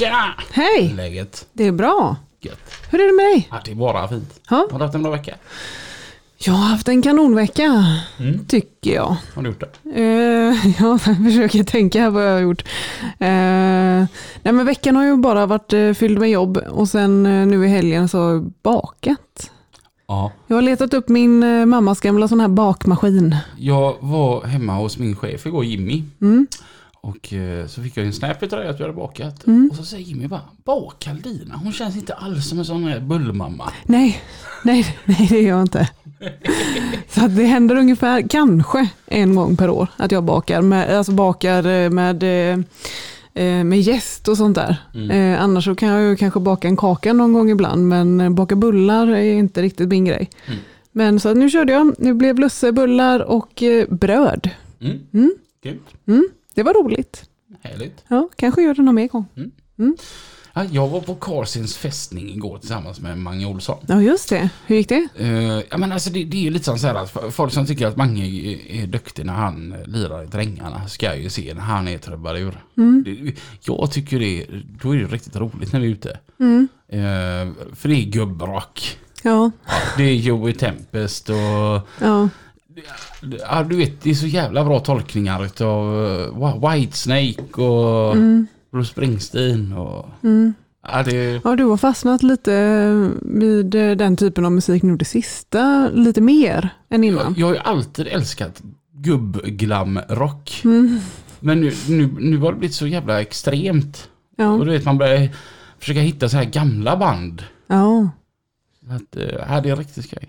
Tjena! Hej! Läget? Det är bra. Gött. Hur är det med dig? Ja, det är bara fint. Ja. Har du haft en bra vecka? Jag har haft en kanonvecka, Mm. tycker jag. Har du gjort det? Eh, jag försöker tänka här vad jag har gjort. Eh, nej men veckan har ju bara varit eh, fylld med jobb och sen nu i helgen så har jag bakat. Ja. Jag har letat upp min mammas gamla sån här bakmaskin. Jag var hemma hos min chef igår, Jimmy. Mm. Och eh, så fick jag en snap utav dig att du hade bakat. Mm. Och så säger Jimmy bara, bakar Lina? Hon känns inte alls som en sån här bullmamma. Nej, nej, nej det gör jag inte. Så det händer ungefär, kanske en gång per år att jag bakar med, alltså bakar eh, med, eh, med gäst och sånt där. Mm. Annars så kan jag ju kanske baka en kaka någon gång ibland, men baka bullar är inte riktigt min grej. Mm. Men så nu körde jag, nu blev lussebullar och bröd. Mm. Mm. Kul. Mm, det var roligt. Härligt. Ja, kanske gör det någon mer gång. Ja, jag var på Karsins fästning igår tillsammans med Mange Olsson. Ja, just det. Hur gick det? Eh, ja, men alltså det, det är ju lite så här att folk som tycker att Mange är, är duktig när han lirar i Drängarna ska ju se när han är trubadur. Mm. Det, jag tycker det, då är det riktigt roligt när vi är ute. Mm. Eh, för det är gubbrock. Ja, det är Joey Tempest och ja. Ja, du vet det är så jävla bra tolkningar utav uh, Whitesnake och Mm. Bruce Springsteen och Mm. ja, det, Ja, du har fastnat lite vid eh, den typen av musik nu det sista, lite mer än jag, innan. jag har ju alltid älskat gubb-glam-rock. Mm. Men nu, nu, nu har det blivit så jävla extremt. Och Ja, du vet man börjar försöka hitta så här gamla band. ja. Att, ja, det är riktigt skoj.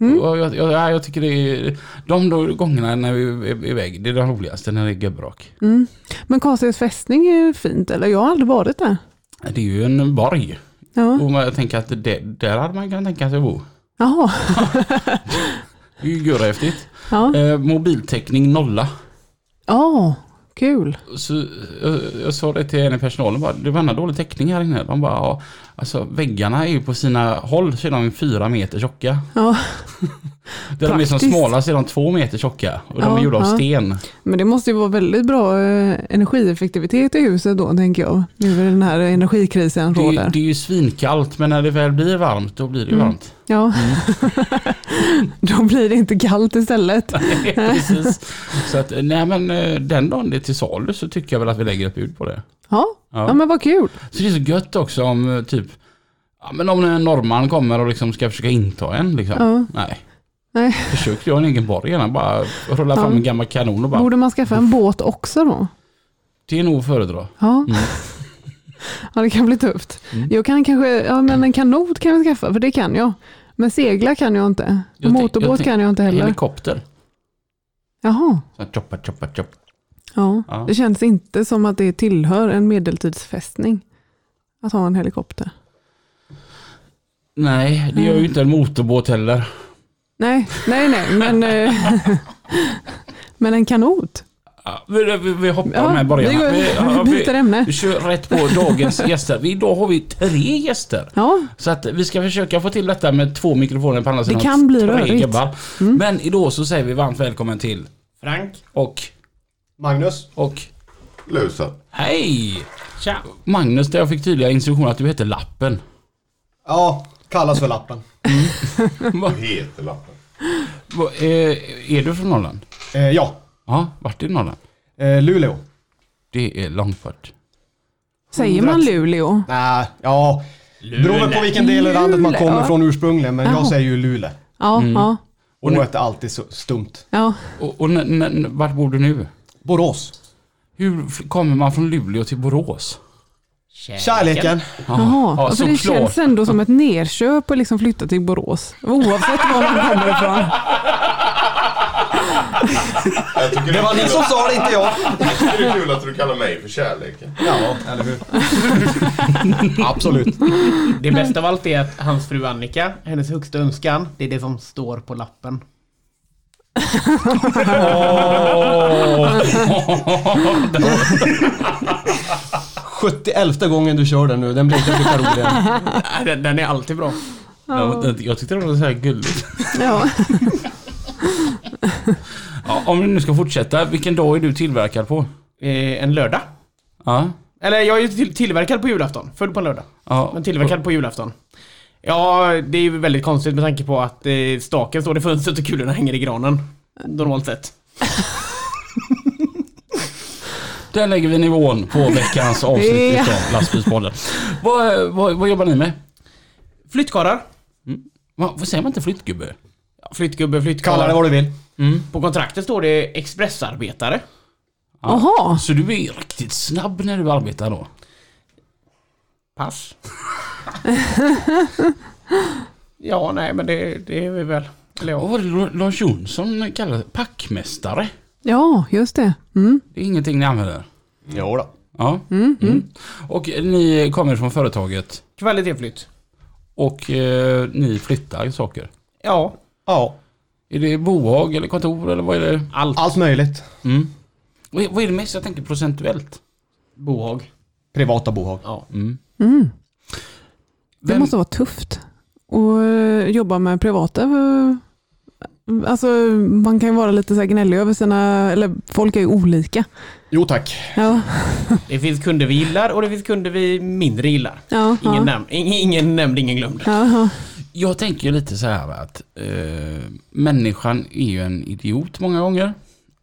Mm. Och jag, jag, ja, jag tycker det är, de gångerna när vi är iväg, det är de roligaste när det är gubbrock. Mm. Men Karlsteds fästning är fint, eller? Jag har aldrig varit där. Det är ju en borg. Ja. Och man tänker att det, där hade man kunnat tänka sig att bo. Jaha. Det är ju görhäftigt. Ja. Eh, mobiltäckning nolla. Ja, kul. Så, eh, jag sa det till en i personalen, bara, det var en dålig täckning här inne. De bara, ja, alltså väggarna är ju på sina håll så är de fyra meter tjocka. Ja. Där de är som smalast är de två meter tjocka. Och de Ja, är gjorda av ja. sten. Men det måste ju vara väldigt bra eh, energieffektivitet i huset då, tänker jag. Nu när den här energikrisen Det, råder. det är ju svinkallt men när det väl blir varmt då blir det Mm. varmt. Ja. då blir det inte kallt istället. Precis. Så att, nej men eh, den dagen det är till salu så tycker jag väl att vi lägger ett bud på det. Ja, Ja. men vad kul. Så det är så gött också om eh, typ Ja men om en norrman kommer och liksom ska försöka inta en liksom. Ja. Nej. Nej. Försök göra en egen borg gärna. Bara rulla fram en gammal kanon och bara. Borde man skaffa en båt också då? Det är nog att föredra. Ja. Mm. ja, det kan bli tufft. Mm. Jag kan kanske, ja men en kanot kan jag skaffa, för det kan jag. Men segla kan jag inte. Jag motorbåt jag kan jag inte heller. Helikopter. Jaha, Så choppa, choppa, choppa. Ja. Ja. Det känns inte som att det tillhör en medeltidsfästning. Att ha en helikopter. Nej, det gör ju inte en motorbåt heller. Nej, nej, nej, men, eh, men en kanot. Vi, vi, vi hoppar Ja, de här vi, Vi, byter ämne. vi kör rätt på dagens gäster. Vi, idag har vi tre gäster. Ja, Så att vi ska försöka få till detta med två mikrofoner på andra sidan. kan och bli rörigt. Mm. Men idag så säger vi varmt välkommen till Frank. och Magnus. och Lusen. hej! Tja! Magnus, där jag fick tydliga instruktioner att du heter Lappen. Ja, kallas för lappen. Va, Du heter lappen. va, är, är du från Norrland? Eh, ja, Ja, vart i Norrland? eh, Luleå. Det är långt bort. säger man Luleå? Nej, ja. Beror väl på vilken del i landet man kommer från ursprungligen, men jag säger ju Luleå. Ja, Mm. ja, Och nu- är alltid så stumt. ja. Och, och vart bor du nu? Borås. Hur kommer man från Luleå till Borås? Kärleken. Jaha, ja, för det känns ändå som ett nerköp att liksom flytta till Borås. Oavsett var man kommer ifrån. Det var ni som sa det, inte jag. Jag tycker det är kul att du kallar mig för kärleken. Ja, eller hur? Absolut. Det bästa av allt är att hans fru Annika, hennes högsta önskan, det är det som står på lappen. 71 gången du kör den nu, den blir inte lika rolig. Nej, Den, den är alltid bra. Ja. Jag tyckte det var så här gulligt. Ja. Ja, om du nu ska fortsätta, vilken dag är du tillverkad på? Eh, en lördag. Ja. Eller jag är ju till, tillverkad på julafton. Född på en lördag. ja. Men tillverkad på julafton. Ja, det är ju väldigt konstigt med tanke på att eh, staken står i fönstret och kulorna hänger i granen. Normalt sett. Där lägger vi nivån på veckans avsnitt Ja. av Lastbilspodden. Vad, vad, vad jobbar ni med? Flyttkarlar. Vad, vad säger man inte flyttgubbe? Ja, flyttgubbe, Kalla det flyttkarlar. vad du vill. Mm. På kontraktet står det expressarbetare. Jaha. Så du är riktigt snabb när du arbetar då? Pass. ja, nej men det, det är vi väl. Vad var det Lars Jonsson kallade? Packmästare? Ja, just det. Mm. Det är ingenting ni använder? Jo då. Ja. Mm. Och ni kommer från företaget Kvalitetsflytt. och eh, ni flyttar saker? Ja, Ja, Är det bohag eller kontor eller vad är det? allt. allt möjligt. Mm. Vad är, vad är det mest jag tänker procentuellt? Bohag. Privata bohag. Ja. Mm. Det måste vara tufft att eh, jobba med privata. eh, Alltså, man kan ju vara lite så här gnällig över sina, eller folk är ju olika. Jo tack. Ja, Det finns kunder vi gillar och det finns kunder vi mindre gillar. ja, Ingen, ja. nämnd, ingen, nämnd, ingen glömd. Ja, ja. Jag tänker lite så här att eh, människan är ju en idiot många gånger.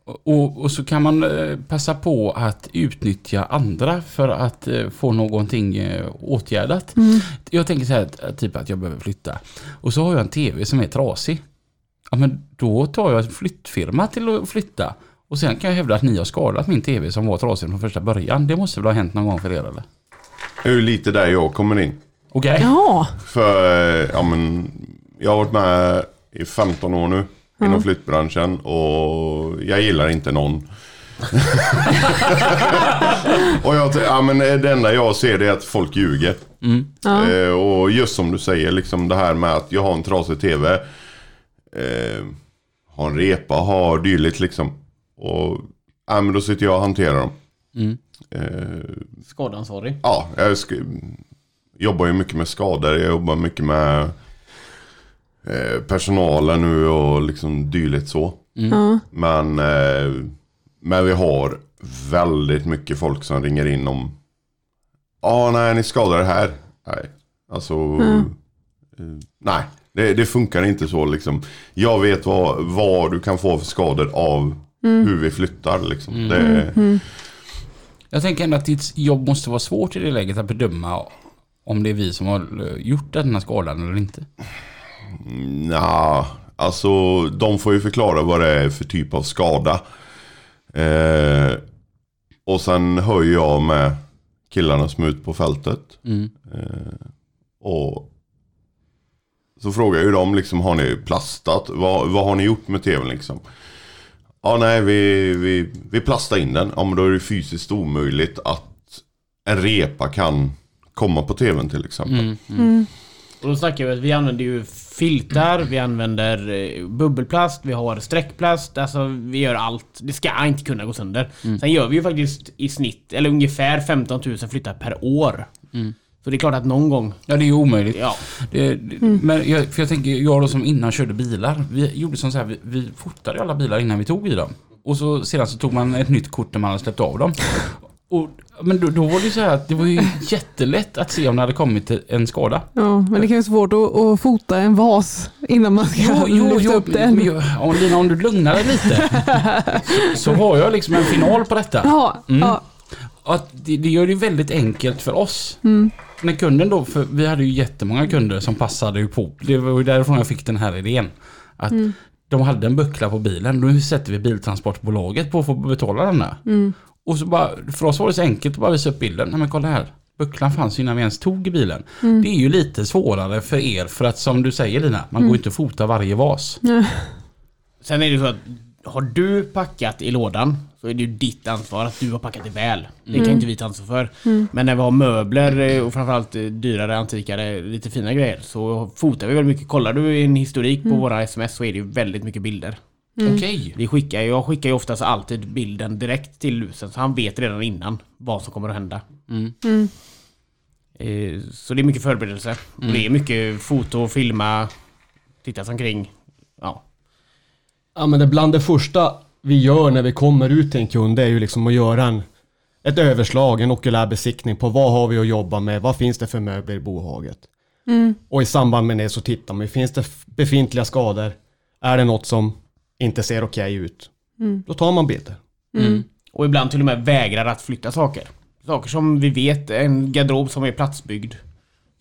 Och, och så kan man eh, passa på att utnyttja andra för att eh, få någonting eh, åtgärdat. Mm. Jag tänker så här, att- typ att jag behöver flytta. Och så har jag en tv som är trasig. Ja men då tar jag en flyttfirma till att flytta. Och sen kan jag hävda att ni har skadat min tv som var trasig från första början. Det måste väl ha hänt någon gång för er eller? Det är lite där jag kommer in. Okej? ja. För, ja men, jag har varit med i 15 år nu inom flyttbranschen och jag gillar inte någon. och jag, ja, men det enda jag ser det är att folk ljuger. Mm. ja. Eh, och just som du säger, liksom det här med att jag har en trasig tv. Eh, har en repa, har dylikt liksom. Och ja, men då sitter jag och hanterar dem. Mm. Eh, Skadeansvarig. ja, jag sk- jobbar ju mycket med skador. Jag jobbar mycket med eh, personalen nu och liksom dylikt så. ja. Men, eh, men vi har väldigt mycket folk som ringer in om Ja, ah, nej, ni skadar det här. Nej, alltså eh, Nej, det, det funkar inte så liksom. Jag vet vad, vad du kan få för skador av hur vi flyttar liksom. Det, Jag tänker ändå att ditt jobb måste vara svårt i det läget att bedöma om det är vi som har eh, gjort den här skadan eller inte. Nja, alltså de får ju förklara vad det är för typ av skada. Eh, och sen höjer jag med killarna som är ute på fältet. Mm. Eh, och så frågar jag ju dem liksom, har ni plastat? Vad, vad har ni gjort med tvn liksom? Ja nej, vi, vi, vi plastar in den. Ja men då är det fysiskt omöjligt att en repa kan komma på tvn till exempel. Mm. Mm. Och då snackar vi att vi använder ju filtar, vi använder eh, bubbelplast, vi har streckplast, alltså vi gör allt. Det ska inte kunna gå sönder. Sen gör vi ju faktiskt i snitt, eller ungefär 15 000 flyttar per år. Så det är klart att någon gång, Ja, det är ju omöjligt. ja. Det, det, Men jag, för jag tänker, jag då som innan körde bilar. Vi gjorde som så här, vi, vi fotade alla bilar innan vi tog i dem. Och så sedan så tog man ett nytt kort när man hade släppt av dem. Och, men då, då var det ju så här att det var ju jättelätt att se om det hade kommit en skada. ja, men det kan ju vara svårt att, att fota en vas innan man ska Jo, jo, lyfta jo, upp den. men om, Lina, om du lugnar dig lite. så, så har jag liksom en final på detta. Ja, Mm. ja. Att det, det gör det väldigt enkelt för oss. Mm. När kunden då, för vi hade ju jättemånga kunder som passade ju på. Det var ju därifrån jag fick den här idén. Att Mm. de hade en buckla på bilen. Nu sätter vi biltransportbolaget på att få betala denna. Mm. Och så bara, för oss var det så enkelt att bara visa upp bilden. Nej men kolla här. Bucklan fanns innan vi ens tog i bilen. Mm. Det är ju lite svårare för er för att som du säger Lina, man går ju inte att fota varje vas. Sen är det så att har du packat i lådan så är det ju ditt ansvar att du har packat det väl. Det kan inte vi ta ansvar för. Men när vi har möbler eh, och framförallt eh, dyrare, antikare, lite fina grejer så fotar vi väldigt mycket. Kollar du en historik på våra sms så är det ju väldigt mycket bilder. Okej. Vi skickar, jag skickar ju oftast alltid bilden direkt till lusen så han vet redan innan vad som kommer att hända. Eh, Så det är mycket förberedelse. Och det är mycket foto, filma, titta sig omkring. Ja. Ja men det bland det första vi gör när vi kommer ut till en kund det är ju liksom att göra en, ett överslag, en okulär besiktning på vad har vi att jobba med, vad finns det för möbler i bohaget. Och i samband med det så tittar man, finns det befintliga skador? Är det något som inte ser okej ut? Då tar man bilder. Och ibland till och med vägrar att flytta saker. Saker som vi vet, en garderob som är platsbyggd.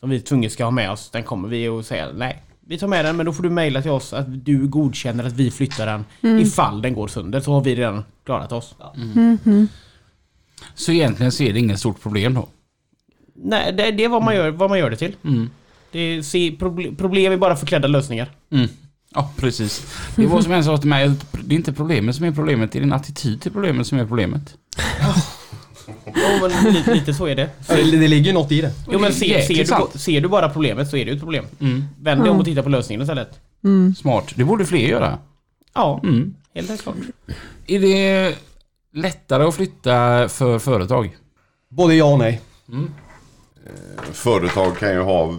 Som vi tvunget ska ha med oss. Den kommer vi att säga nej. Vi tar med den men då får du mejla till oss att du godkänner att vi flyttar den ifall den går sönder. Så har vi redan klarat oss. Så egentligen så är det inget stort problem då? Nej, det, det är vad man gör, vad man gör det till. Det är, se, proble- problem är bara förklädda lösningar. Mm. Ja, precis. Det var som en sa till mig, att det är inte problemet som är problemet, det är din attityd till problemet som är problemet. Jo, men lite, lite så är det. Ja, det, det ligger ju något i det. Jo men se, Jäkligt ser, du, ser du bara problemet så är det ju ett problem. Vänd dig om och titta på lösningen istället. Smart. Det borde fler göra. Ja, Mm. helt klart. Är det lättare att flytta för företag? Både ja och nej. Företag kan ju ha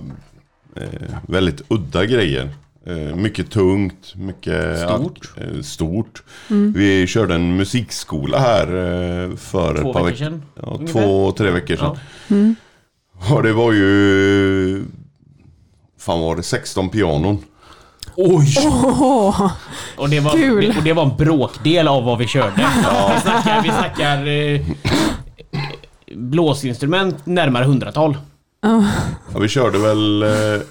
eh, väldigt udda grejer. Eh, mycket tungt, mycket Stort. eh, stort. Vi körde en musikskola här eh, för Två ett par veckor sedan. Ja, två, tre veckor sedan. Ja. Och det var ju... Fan var det 16 pianon? Oj! Åh, Och det, var, Kul. och det var en bråkdel av vad vi körde. Vi snackar, vi snackar eh, blåsinstrument närmare hundratal. Ja, vi körde väl eh,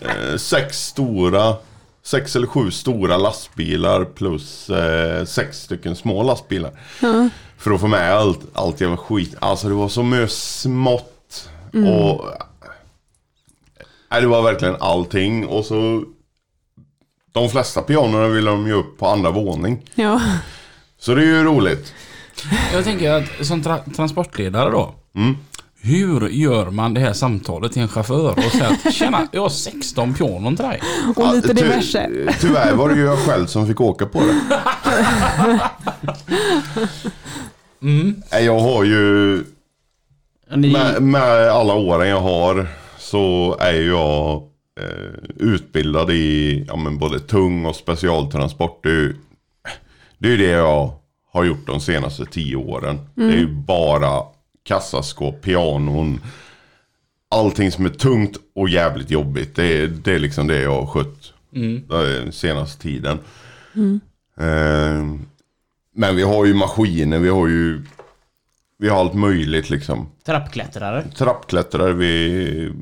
eh, sex stora, sex eller sju stora lastbilar plus eh, sex stycken små lastbilar. För att få med allt, allt jävla skit. Alltså det var så mycket smått och... Nej, det var verkligen allting och så... De flesta pianorna ville de ju upp på andra våning. ja. Så det är ju roligt. Jag tänker att som tra- transportledare då. Hur gör man det här samtalet till en chaufför och säger att tjena, jag har 16 pianon till dig. Och lite Ja, ty- diverse. Tyvärr var det ju jag själv som fick åka på det. Nej, Jag har ju, med, med alla åren jag har, så är jag eh, utbildad i ja, men både tung och specialtransport. Det är, ju, det är ju det jag har gjort de senaste tio åren. Det är ju bara kassaskåp, pianon, allting som är tungt och jävligt jobbigt. Det är, det är liksom det jag har skött den senaste tiden. Eh, men vi har ju maskiner, vi har ju vi har allt möjligt liksom. trappklättrare. Trappklättrare, vi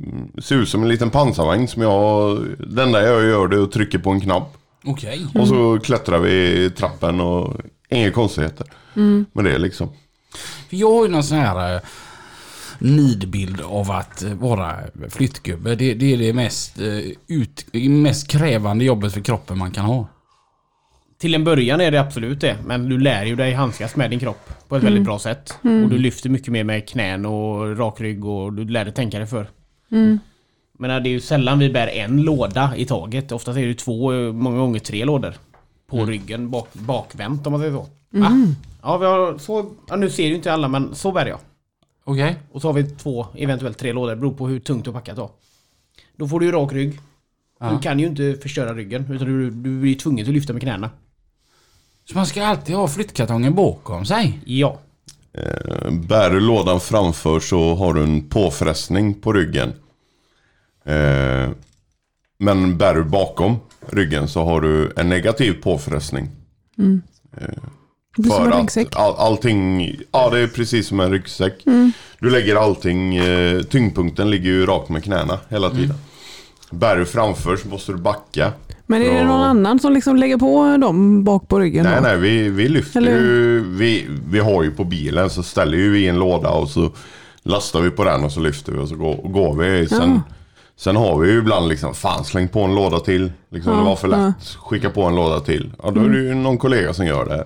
ser ut som en liten pansarvagn som jag... Det enda jag gör det är att trycka på en knapp. Okej. Och så klättrar vi i trappen och inga konstigheter. Men det är liksom. För jag har ju någon sån här eh, nidbild av att eh, vara flyttgubbe. Det, det är det mest, eh, ut, mest krävande jobbet för kroppen man kan ha. Till en början är det absolut det, men du lär ju dig handskas med din kropp på ett väldigt bra sätt. Och du lyfter mycket mer med knän och rak rygg och du lär dig tänka dig för. Men det är ju sällan vi bär en låda i taget. Oftast är det två, många gånger tre lådor. På ryggen, bak, bakvänt om man säger så. Va? Ja, vi har så, ja, nu ser ju inte alla men så bär jag. Okej. Och så har vi två, eventuellt tre lådor, beror på hur tungt du packat då. Då får du ju rak rygg. Du kan ju inte förstöra ryggen, utan du, du blir tvungen att lyfta med knäna. Så man ska alltid ha flyttkartongen bakom sig? Ja. Eh, Bär du lådan framför så har du en påfrestning på ryggen. Eh, Men bär du bakom ryggen så har du en negativ påfrestning. Det blir som en att ryggsäck. all, allting, ja det är precis som en ryggsäck. Du lägger allting, eh, tyngdpunkten ligger ju rakt med knäna hela tiden. Bär du framför så måste du backa. Men är det Ja. någon annan som liksom lägger på dem bak på ryggen? Nej då? nej, vi, vi lyfter Eller- ju, vi, vi har ju på bilen så ställer ju vi en låda och så lastar vi på den och så lyfter vi och så går, går vi. Sen, Sen har vi ju ibland liksom, fan släng på en låda till. Liksom, Ja, det var för lätt. ja. Skicka på en låda till. Ja, då är det ju någon kollega som gör det.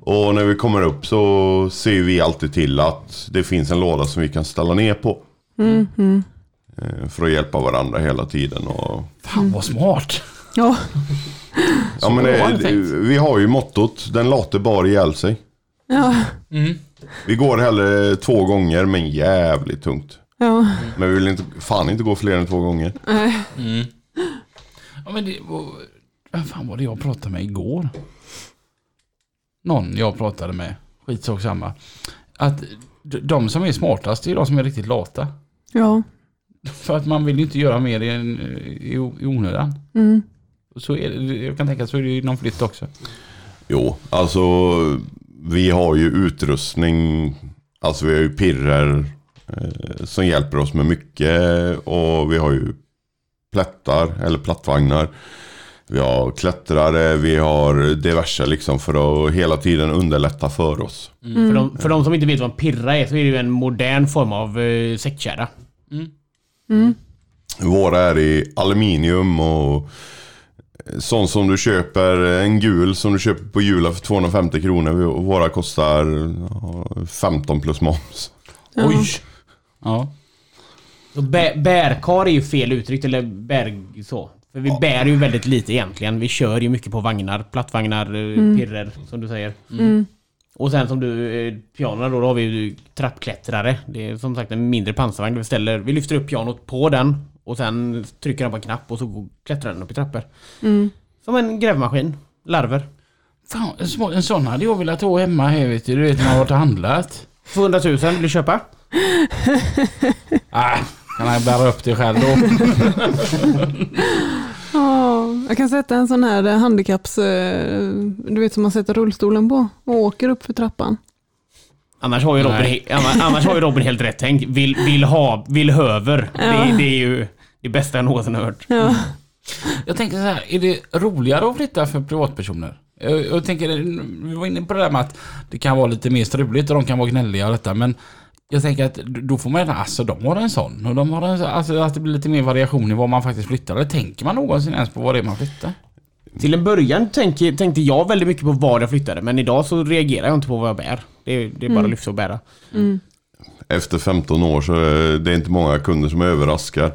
Och när vi kommer upp så ser vi alltid till att det finns en låda som vi kan ställa ner på. Eh, För att hjälpa varandra hela tiden. Och, Fan vad smart. Ja, ja, men det, vi har ju mottot, den late bar ihjäl sig. ja, Vi går hellre två gånger men jävligt tungt. ja. Men vi vill inte, fan inte gå fler än två gånger. Nej. Ja, men det, vem fan var det jag pratade med igår? Någon jag pratade med, skitsak samma. Att de som är smartast är de som är riktigt lata. Ja. För att man vill ju inte göra mer i, en- i, i onödan. Mm. Så är det, jag kan tänka att så är det ju inom flytt också. Jo, alltså vi har ju utrustning, alltså vi har ju pirrer eh, som hjälper oss med mycket och vi har ju plättar eller plattvagnar. Vi har klättrare, vi har diverse liksom för att hela tiden underlätta för oss. För, de, för de som inte vet vad en pirra är så är det ju en modern form av uh, säckkärra. Våra är i aluminium och sånt som du köper, en gul som du köper på Jula för 250 kronor. Våra kostar ja, 15 plus moms. Oj! Ja. Så bä, bärkar är ju fel uttryckt, eller bär så. För vi bär ju väldigt lite egentligen. Vi kör ju mycket på vagnar, plattvagnar, eh, pirrer som du säger. Och sen som du, eh, pianorna då, då har vi ju trappklättrare. Det är som sagt en mindre pansarvagn. Vi, ställer, vi lyfter upp pianot på den och sen trycker den på en knapp och så klättrar den upp i trappor. Som en grävmaskin. Larver. Fan, en, små, en sån hade jag velat ha hemma här vet du. Du vet när man har varit och handlat. 200 000, vill du köpa? Ah, kan jag bära upp det själv då? Ja, jag kan sätta en sån här eh, handikapps... eh, Du vet som man sätter rullstolen på och åker upp för trappan. Annars har ju Robin, annars, annars har ju Robin helt rätt tänkt. Vill, vill ha, vill höver. Det, det är ju det bästa jag någonsin har hört. Ja. Jag tänker så här, är det roligare att flytta för privatpersoner? Jag, jag tänker, vi var inne på det där med att det kan vara lite mer struligt och de kan vara gnälliga och detta, men jag tänker att då får man alltså de har en sån och de har en, alltså att det blir lite mer variation i vad man faktiskt flyttar. Eller tänker man någonsin ens på vad det är man flyttar? Till en början tänk, tänkte jag väldigt mycket på var jag flyttade, men idag så reagerar jag inte på vad jag bär. Det är, det är bara att lyfta och bära. Efter 15 år så är det inte många kunder som överraskar.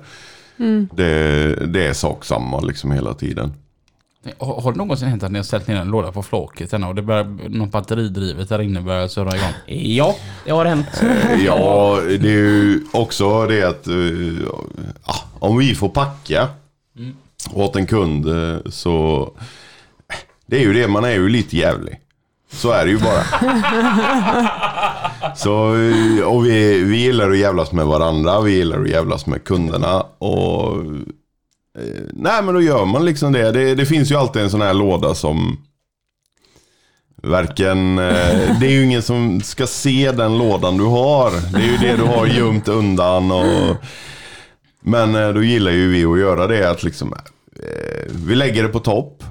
Det, det är sak samma liksom hela tiden. Har, har det någonsin hänt att ni har ställt ner en låda på flaket och det börjar, något batteridrivet där inne börjar surra igång? Ja, det har hänt. Eh, Ja, det är ju också det att eh, ja, om vi får packa åt en kund eh, så det är ju det, man är ju lite jävlig. Så är det ju bara. Så, och vi, vi gillar att jävlas med varandra, vi gillar att jävlas med kunderna och eh, Nej men då gör man liksom det. det. Det finns ju alltid en sån här låda som Verken, eh, det är ju ingen som ska se den lådan du har. Det är ju det du har gömt undan. Och, men eh, då gillar ju vi att göra det att liksom eh, Vi lägger det på topp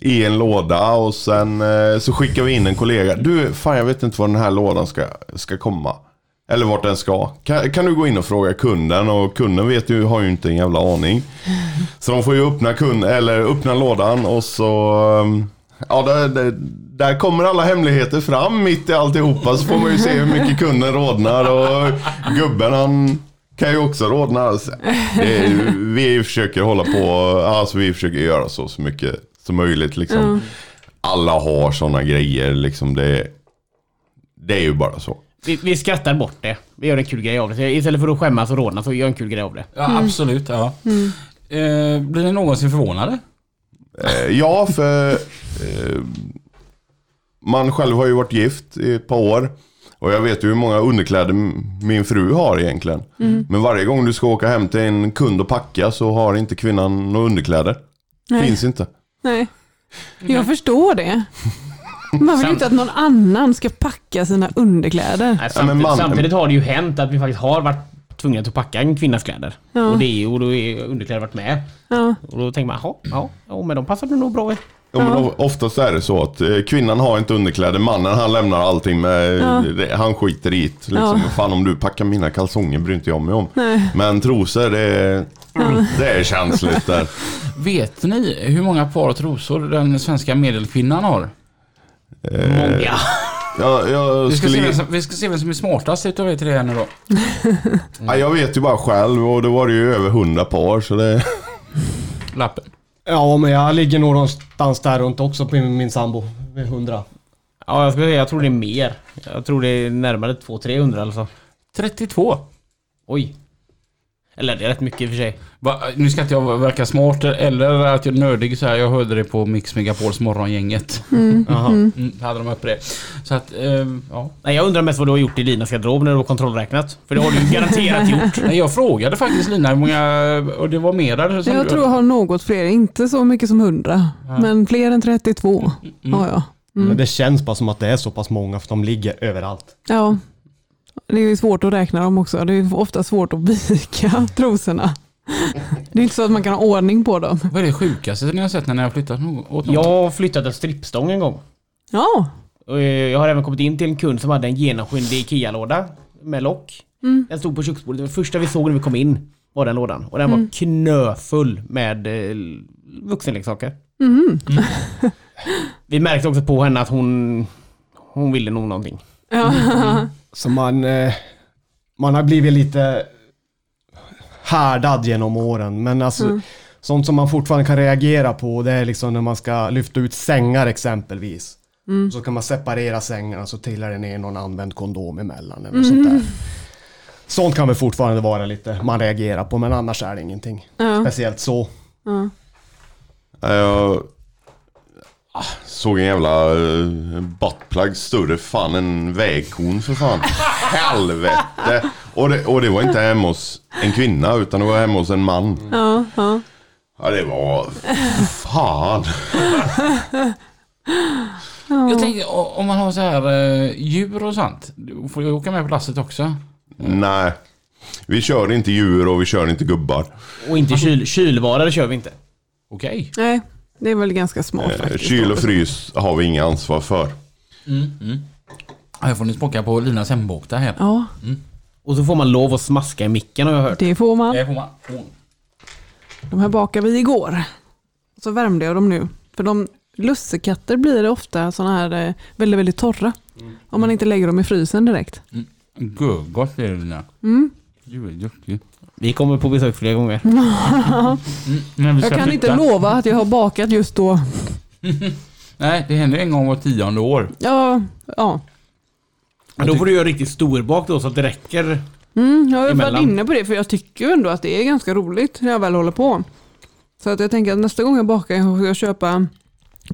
I en låda och sen eh, så skickar vi in en kollega. Du, fan jag vet inte var den här lådan ska, ska komma. Eller vart den ska. Kan, kan du gå in och fråga kunden? Och kunden vet ju, har ju inte en jävla aning. Så de får ju öppna, kund, eller öppna lådan och så... ehm, Ja, där, där, där kommer alla hemligheter fram mitt i alltihopa. Så får man ju se hur mycket kunden rodnar. Och gubben han kan ju också rodna. Är, vi försöker hålla på, alltså vi försöker göra så, så mycket som möjligt. Liksom. Alla har sådana grejer. Liksom det, det är ju bara så. Vi, vi skrattar bort det. Vi gör en kul grej av det. Så istället för att skämmas och rodna så gör en kul grej av det. Ja, absolut. Ja. Eh, blir ni någonsin förvånade? Eh, ja, för eh, man själv har ju varit gift i ett par år. Och jag vet ju hur många underkläder min fru har egentligen. Men varje gång du ska åka hem till en kund och packa så har inte kvinnan några underkläder. Nej. Finns inte. Nej. Jag förstår det. Man vill ju inte att någon annan ska packa sina underkläder. Nej, Ja, samtidigt, man- samtidigt har det ju hänt att vi faktiskt har varit tvungna att packa en kvinnas kläder. Ja. Och, det är, och då är underkläder varit med. Ja. Och då tänker man, ja, ja, men de passade nog bra i. Ja, men oftast är det så att eh, kvinnan har inte underkläder, mannen han lämnar allting med, det, han skiter i det. Liksom. Ja. Fan om du packar mina kalsonger bryr inte jag mig om. Nej. Men trosor, det är, det är känsligt där. Vet ni hur många par trosor den svenska medelkvinnan har? Många. Jag, jag, Vi ska, se skulle, vem som, vi ska se vem som är smartast utav er tre här nu då. ja, jag vet ju bara själv och det var det ju över hundra par så det... Lappen. Ja, men jag ligger nog någonstans där runt också på min, min sambo. Vid 100. Ja, jag, skulle säga, jag tror det är mer. Jag tror det är närmare 200-300 alltså. 32. Oj. Eller det är rätt mycket i och för sig. Va, nu ska inte jag verka smart eller att jag är nördig så här. Jag hörde det på Mix Megapols morgongänget. Jaha. Mm, hade de uppe det. Så att, ehm, ja. Nej, jag undrar mest vad du har gjort i Linas garderob när du har kontrollräknat. För det har du ju garanterat gjort. Nej, Jag frågade faktiskt Lina hur många, och det var mer där Jag du- tror jag har något fler, inte så mycket som 100, men fler än 32 har jag. Men det känns bara som att det är så pass många för de ligger överallt. Ja. Det är ju svårt att räkna dem också. Det är ofta svårt att vika trosorna. Det är inte så att man kan ha ordning på dem. Vad är det sjukaste ni har sett när ni har flyttat åt någon? Jag har flyttat en strippstång en gång. Ja, Och eh, jag har även kommit in till en kund som hade en genomskinlig IKEA-låda med lock. Mm. Den stod på köksbordet. Det första vi såg när vi kom in var den lådan. Och den var knöfull med eh, vuxenleksaker. Mhm. vi märkte också på henne att hon, hon ville nog någonting. ja. Så man, eh, man har blivit lite härdad genom åren. Men alltså, sånt som man fortfarande kan reagera på det är liksom när man ska lyfta ut sängar exempelvis. Så kan man separera sängarna så trillar det ner någon använd kondom emellan eller sånt där. Sånt kan väl fortfarande vara lite man reagerar på men annars är det ingenting. Ja. Speciellt så. Ja, Jag såg en jävla uh, buttplug större fan än vägkon för fan. Helvete! Och det, och det var inte hemma hos en kvinna utan det var hemma hos en man. Ja, ja. Ja det var... Fan! Jag tänkte om man har så här eh, djur och sånt. Du får ju åka med på lasset också. Nej. Vi kör inte djur och vi kör inte gubbar. Och inte kyl, kylvaror kör vi inte. Okej. Nej, det är väl ganska smart Eh, faktiskt. Kyl och frys har vi inga ansvar för. Här får ni smaka på Linas hembåk där här. Ja, Och så får man lov att smaska i micken har jag hört. det får man. Det får man. De här bakade vi igår. Så värmde jag dem nu. För de lussekatter blir ofta sådana här eh, väldigt, väldigt torra. Om man inte lägger dem i frysen direkt. Gott är det Lina. Mm. Du är duktig. Vi kommer på besök flera gånger. Mm, Jag kan flytta. inte lova att jag har bakat just då. Nej, det händer en gång var tionde år. Ja, ja. Men då får du göra riktigt stor bak då så att det räcker. Mm, jag har ju varit Emellan. inne på det för jag tycker ju ändå att det är ganska roligt när jag väl håller på. Så att jag tänker att nästa gång jag bakar jag ska jag köpa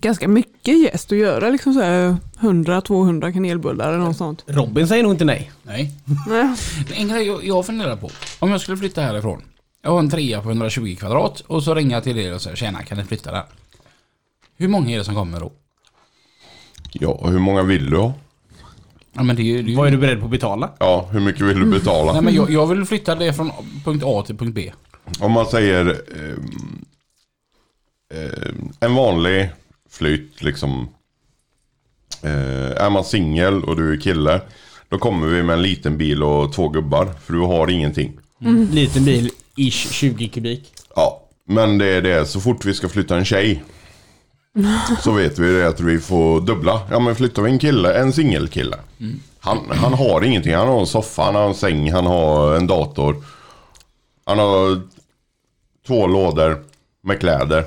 ganska mycket jäst och göra liksom så här 100-200 kanelbullar eller något sånt. Robin säger nog inte nej. Nej. Nej. En grej jag, jag funderar på. Om jag skulle flytta härifrån. Jag har en trea på 120 kvadrat och så ringer jag till er och säger tjena kan ni flytta där? Hur många är det som kommer då? Ja, hur många vill du ha? Ja men det är ju... Det är ju Vad är du beredd på att betala? Ja, hur mycket vill du betala? Nej men jag, jag vill flytta det från punkt A till punkt B. Om man säger ehm, ehm, en vanlig flytt liksom. Eh, är man singel och du är kille. Då kommer vi med en liten bil och två gubbar. För du har ingenting. Liten bil, ish 20 kubik. Ja, men det är det. Så fort vi ska flytta en tjej. Så vet vi det att vi får dubbla. Ja men flyttar vi en kille, en singelkille. Han, han har ingenting. Han har en soffa, han har en säng, han har en dator. Han har två lådor med kläder.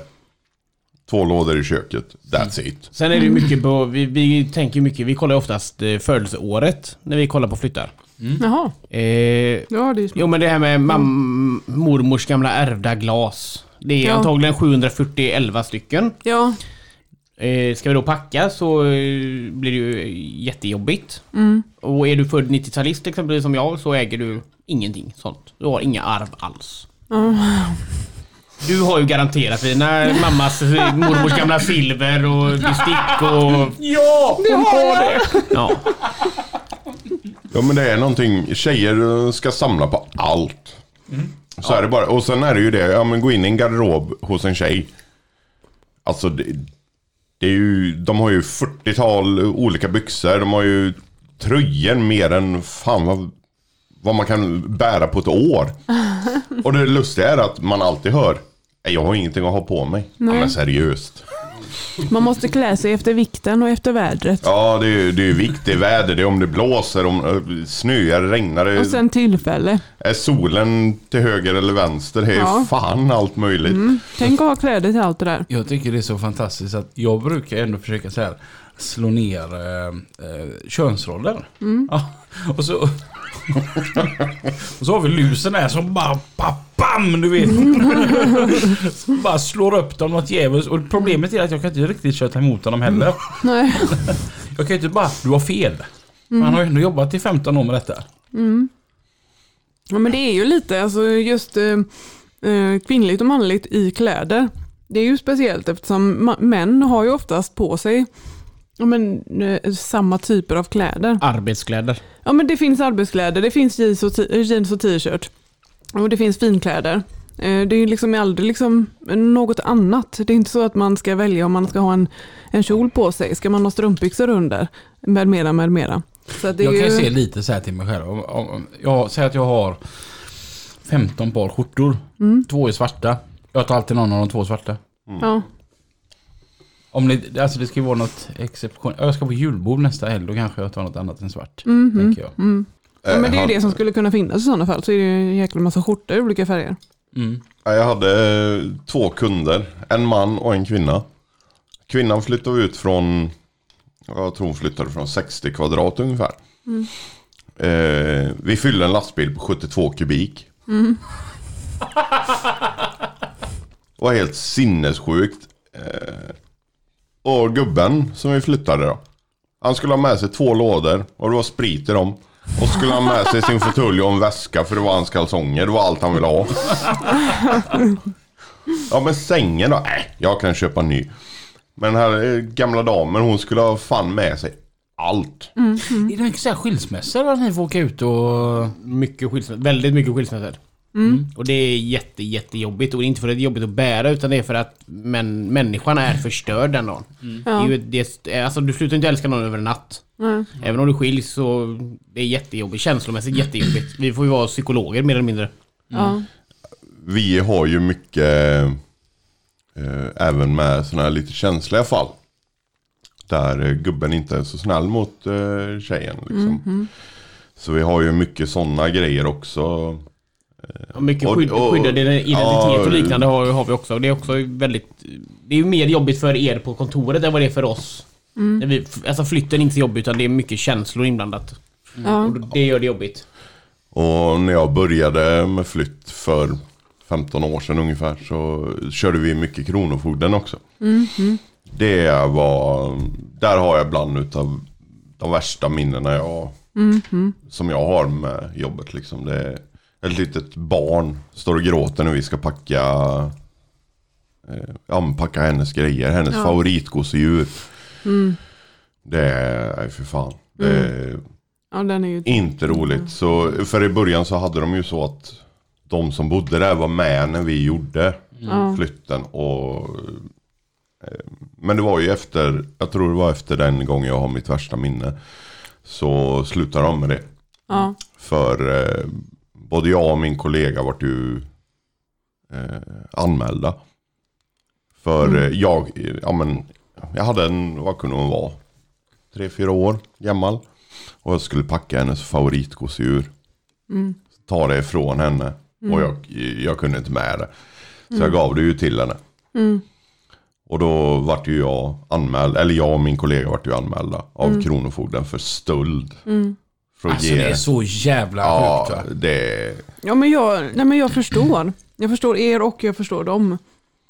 Två lådor i köket. That's it. Sen är det ju mycket på, vi, vi tänker mycket, vi kollar oftast eh, födelseåret när vi kollar på flyttar. Jaha, Eh, ja det är ju smart. jo men det här med mam, mormors gamla ärvda glas. Det är Ja. antagligen 741 stycken. Ja, Eh, ska vi då packa så eh, blir det ju jättejobbigt. Och är du född 90-talist exempelvis som jag så äger du ingenting sånt. Du har inga arv alls. Du har ju garanterat dina mammas mormors gamla silver och bestick och... Ja! det har jag. Ja. Ja men det är någonting, tjejer eh, ska samla på allt. Så är det bara. Och sen är det ju det, ja men gå in i en garderob hos en tjej. Alltså det, det är ju, de har ju 40-tal olika byxor. De har ju tröjor mer än fan vad, vad man kan bära på ett år. Och det lustiga är att man alltid hör "Nej, jag har ingenting att ha på mig. Ja, men seriöst. Man måste klä sig efter vikten och efter vädret. Ja, det är ju det är ju vikt, det är väder, det är om det blåser, om det snöar, regnar, det Och sen tillfälle. är solen till höger eller vänster. Det är Ja. fan allt möjligt. Tänk att ha kläder till allt det där. Jag tycker det är så fantastiskt att jag brukar ändå försöka så här, slå ner eh, eh, könsroller. Ja, och, så, och så har vi lusen här som bara pa- bam, du vet. som bara slår upp dem något djävulskt. Och problemet är att jag kan inte riktigt köta emot honom heller. Nej. Jag kan ju inte bara, du har fel. Man har ju ändå jobbat i 15 år med detta. Ja, men det är ju lite, alltså just eh, eh, kvinnligt och manligt i kläder. Det är ju speciellt eftersom män har ju oftast på sig ja, men, eh, samma typer av kläder. Arbetskläder. Ja, men det finns arbetskläder, det finns jeans och, t- jeans och t-shirt. Och det finns finkläder. Eh, Det är liksom aldrig liksom något annat. Det är inte så att man ska välja om man ska ha en, en kjol på sig. Ska man ha strumpbyxor under? Med mera, med mera. Jag kan ju se lite så här till mig själv. Om, om, jag säger att jag har 15 par skjortor. Två är svarta. Jag tar alltid någon av de två svarta. Ja. Om det, alltså det ska ju vara något exceptionellt. Jag ska på julbord nästa helg. Då kanske jag tar något annat än svart. Mhm. Tänker jag. Ja, men det är ju det som skulle kunna finnas i sådana fall. Så är det ju en jäkla massa skjortor i olika färger. Mm. Ja, Jag hade eh, två kunder, en man och en kvinna. Kvinnan flyttade ut från, jag tror hon flyttade från 60 kvadrat ungefär. Eh, vi fyllde en lastbil på 72 kubik. Det var helt sinnessjukt. Eh, och gubben som vi flyttade då. Han skulle ha med sig två lådor och det var sprit i dem. Och så skulle han ha med sig sin fåtölj och en väska för det var hans kalsonger. Det var allt han ville ha. Ja men sängen då? Nej, jag kan köpa en ny. Men den här eh, gamla damen hon skulle ha fan med sig allt. Är det mycket så här skilsmässor att ni får åka ut och... Mycket skilsmässor. Väldigt mycket skilsmässor. Mm. Och det är jätte, jättejobbigt. Och det är inte för att det är jobbigt att bära utan det är för att män, människan är förstörd den dagen. Det är ju, det, är- alltså, du slutar inte älska någon över en natt. Nej. Även om du skiljs så det är jättejobbigt. Känslomässigt jättejobbigt. Vi får ju vara psykologer mer eller mindre. Ja. Vi har ju mycket eh, även med sådana här lite känsliga fall. Där eh, gubben inte är så snäll mot eh, tjejen. Liksom. Så vi har ju mycket sådana grejer också. Ja, mycket Och- skydd, och- skyddad identitet ja, och liknande har, har vi också. Och det är också väldigt... Det är ju mer jobbigt för er på kontoret än vad det är för oss. När Vi, alltså flytten är inte så jobbig utan det är mycket känslor inblandat. Ja. Och det gör det jobbigt. Och när jag började med flytt för 15 år sedan ungefär så körde vi mycket Kronofogden också. Det var, där har jag bland utav de värsta minnena jag, som jag har med jobbet. Liksom. Det är ett litet barn står och gråter när vi ska packa, eh, ja, men packa hennes grejer, hennes Ja. favoritgosedjur. Det är, nej för fan. Det är, ja, är ju... inte roligt. Så, för i början så hade de ju så att de som bodde där var med när vi gjorde flytten. Och, eh, men det var ju efter, jag tror det var efter den gången jag har mitt värsta minne. Så slutade de med det. För eh, både jag och min kollega vart ju eh, anmälda. För eh, jag, ja men, jag hade en, vad kunde hon vara? Tre, fyra år gammal. Och jag skulle packa hennes favoritgosedjur. Ta det ifrån henne. Och jag, jag kunde inte med det. Så jag gav det ju till henne. Och då vart ju jag anmäld, eller jag och min kollega vart ju anmälda av Kronofogden för stöld. För att Alltså ge- det är så jävla Ja, sjukt va? det... Ja, men jag, nej, men jag förstår. Jag förstår er och jag förstår dem.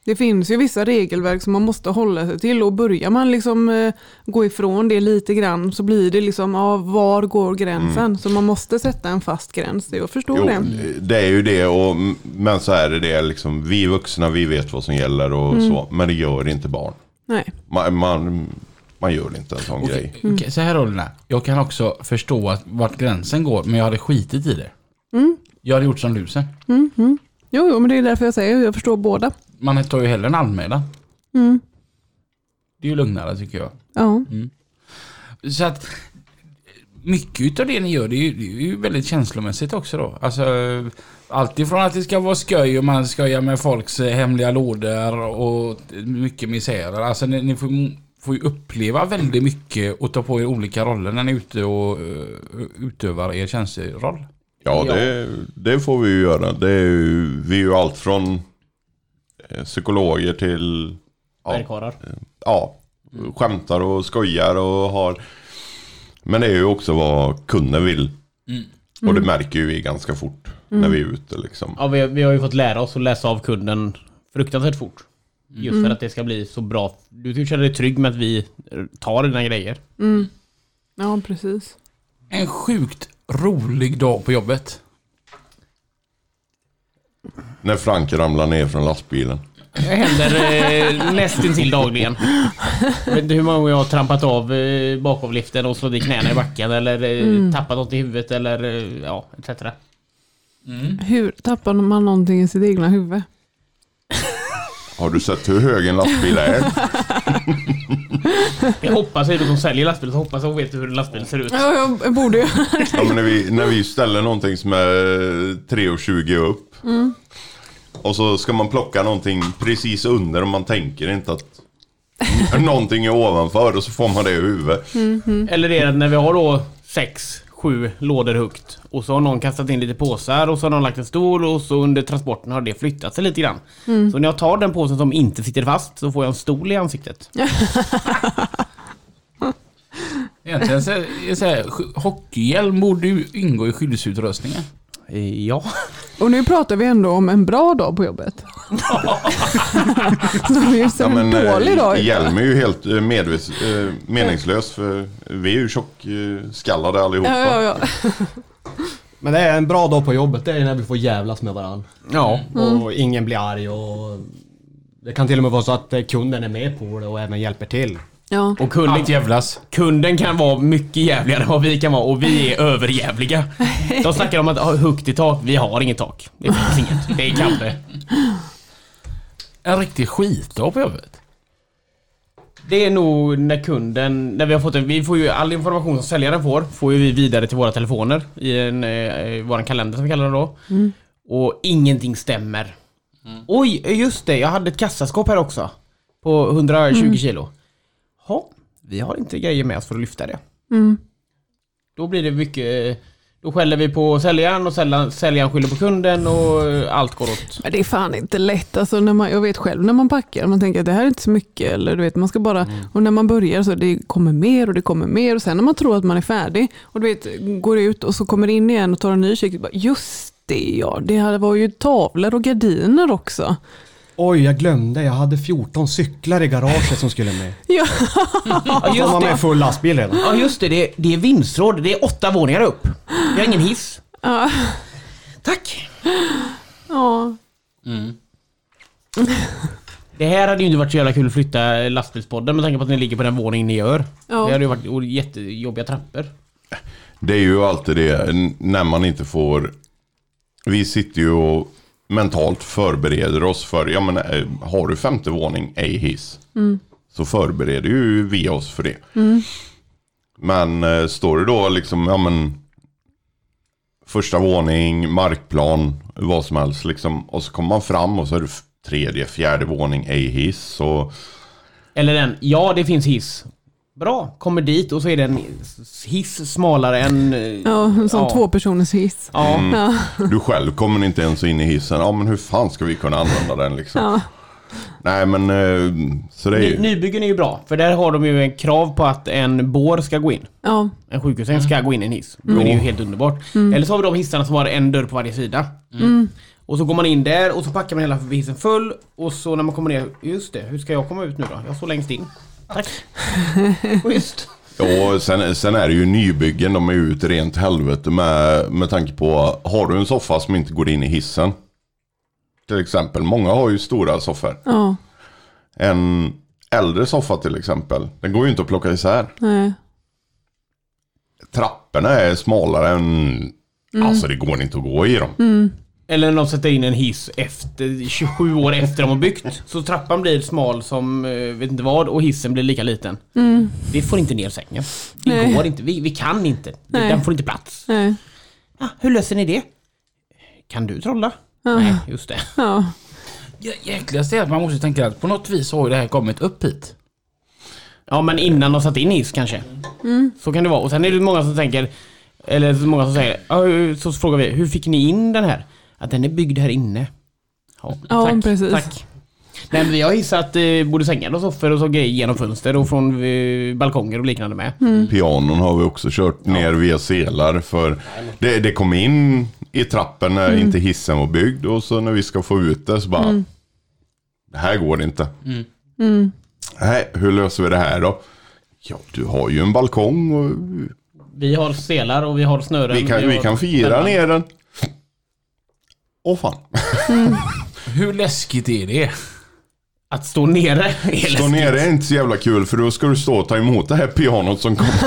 Det finns ju vissa regelverk som man måste hålla sig till och börjar man liksom eh, gå ifrån det lite grann så blir det liksom, ja, var går gränsen? Så man måste sätta en fast gräns. Jag förstår Jo, det. det är ju det. Och, men så är det det liksom. Vi vuxna, vi vet vad som gäller och så. Men det gör inte barn. Nej. Man, man, man gör inte en sån grej. Okej, okej, så här rollerna. Jag kan också förstå att vart gränsen går, men jag hade skitit i det. Jag hade gjort som lusen. Jo, jo, men det är därför jag säger jag förstår båda. Man tar ju hellre en anmälan. Det är ju lugnare tycker jag. Ja. Så att mycket utav det ni gör det är ju, det är ju väldigt känslomässigt också då. Alltså allt ifrån att det ska vara skoj och man skojar med folks eh, hemliga lådor och mycket misärer. Alltså ni, ni får, får ju uppleva väldigt mycket och ta på er olika roller när ni är ute och eh, utövar er tjänsteroll. Ja. Det, det får vi ju göra. Det är ju, vi är ju allt från eh, psykologer till ja, Bergkarlar. ja, skämtar och skojar och har... Men det är ju också vad kunden vill. Och det märker ju vi ganska fort när vi är ute liksom. Ja, vi, vi har ju fått lära oss att läsa av kunden fruktansvärt fort. Just för att det ska bli så bra. Du känner dig trygg med att vi tar dina grejer. ja, precis. En sjukt rolig dag på jobbet. När Frank ramlar ner från lastbilen. Det händer eh, nästintill dagligen. Jag vet inte hur många gånger jag har trampat av eh, bakavliften och slagit i knäna i backen eller eh, tappat något i huvudet eller eh, ja, etc. Hur tappar man någonting i sitt egna huvud? Har du sett hur hög en lastbil är? Jag hoppas att du som säljer lastbil så hoppas jag vet hur en lastbil ser ut. Ja, jag, borde ju. Ja, men när, vi, när vi ställer någonting som är 3,20 upp. Och så ska man plocka någonting precis under och man tänker inte att någonting är ovanför och så får man det i huvudet. Eller är det när vi har då sex, sju lådor högt och så har någon kastat in lite påsar och så har någon lagt en stol och så under transporten har det flyttat sig lite grann. Så när jag tar den påsen som inte sitter fast så får jag en stol i ansiktet. Egentligen så, så här, hockeyhjälm borde ju ingå i skyddsutrustningen. Eh, Ja. Och nu pratar vi ändå om en bra dag på jobbet. Så det är ju så Ja, en eh, dålig dag. Hjälm är ju helt eh, medvis, meningslös för vi är ju tjockskallade allihopa. Ja, ja, ja. Men det är en bra dag på jobbet, det är när vi får jävlas med varandra. Ja. Och ingen blir arg och... Det kan till och med vara så att kunden är med på det och även hjälper till. Ja. Och kunden, Allt jävlas. kunden kan vara mycket jävligare än vad vi kan vara och vi är överjävliga. De snackar om att ha högt i tak. Vi har inget tak. Det finns inget. Det är kaffe. En riktig skitdag på jobbet. Det är nog när kunden, när vi har fått en, vi får ju all information som säljaren får, får ju vi vidare till våra telefoner i en, eh, våran kalender som vi kallar det då. Och ingenting stämmer. Oj, just det, jag hade ett kassaskåp här också. På 120 kilo. Ja, vi har inte grejer med oss för att lyfta det. Då blir det mycket, då skäller vi på säljaren och säljaren, säljaren skyller på kunden och allt går åt. Men det är fan inte lätt. Alltså när man, jag vet själv när man packar, man tänker att det här är inte så mycket. Eller du vet, man ska bara, Och när man börjar så det kommer mer och det kommer mer. Och sen när man tror att man är färdig och du vet, går ut och så kommer in igen och tar en ny kik. Just det ja, det här var ju tavlor och gardiner också. Oj, jag glömde. Jag hade 14 cyklar i garaget som skulle med. Ja, Ja, De just var med full lastbil redan. Ja just det, det är, det är vindsråd. Det är åtta våningar upp. Vi har ingen hiss. ja, Tack! ja. Det här hade ju inte varit så jävla kul att flytta lastbilspodden med tanke på att ni ligger på den våningen ni gör. Ja. Det hade ju varit jättejobbiga trappor. Det är ju alltid det n- när man inte får... Vi sitter ju och mentalt förbereder oss för, ja men eh, har du femte våning, ej hiss. Så förbereder ju vi oss för det. Men eh, står det då liksom, ja men första våning, markplan, vad som helst liksom. Och så kommer man fram och så är det tredje, fjärde våning, ej hiss. Och Eller den, ja det finns hiss. Bra, kommer dit och så är det en hiss smalare än... eh, ja en sån Ja. tvåpersoners hiss. Ja. Ja, du själv kommer inte ens in i hissen. Ja men hur fan ska vi kunna använda den liksom? ja. Nej men eh, så det är ju... nybyggen är ju bra, för där har de ju en krav på att en bår ska gå in. ja. En sjukhussäng ska gå in i en hiss. Är det ju helt underbart. Eller så har vi de hissarna som har en dörr på varje sida. Och så går man in där och så packar man hela hissen full. Och så när man kommer ner, just det, hur ska jag komma ut nu då? Jag står längst in. Tack. Schysst. Ja, sen, sen är det ju nybyggen, de är ju ett rent helvete med, med tanke på, har du en soffa som inte går in i hissen? Till exempel, många har ju stora soffor. ja. En äldre soffa till exempel, den går ju inte att plocka isär. Nej. Trapporna är smalare än, alltså det går inte att gå i dem. Eller när de sätter in en hiss efter 27 år efter de har byggt. Så trappan blir smal som eh, vet inte vad och hissen blir lika liten. Vi får inte ner sängen. Det Nej. går inte. Vi, vi kan inte. Nej. Den får inte plats. Nej. Ah, hur löser ni det? Kan du trolla? Nej, just det. Ja. Jä- Jäkligast är att man måste tänka att på något vis har ju det här kommit upp hit. Ja, men innan de satt in hiss kanske. Så kan det vara. Och sen är det många som tänker, eller många som säger, ja, hur- så frågar vi, hur fick ni in den här? Att den är byggd här inne. Ja, Ja, tack, precis. Tack. Nej, men vi har hissat eh, både sängar och soffor och så grejer genom fönster och från eh, balkonger och liknande med. Pianon har vi också kört ner via selar för det, det kom in i trappen när inte hissen var byggd och så när vi ska få ut det så bara Det här går inte. Nej, hur löser vi det här då? Ja, du har ju en balkong och Vi har selar och vi har snören. vi kan, vi har kan fira ner den. Åh fan. Hur läskigt är det? Att stå nere är Stå läskigt. nere är inte så jävla kul för då ska du stå och ta emot det här pianot som kommer.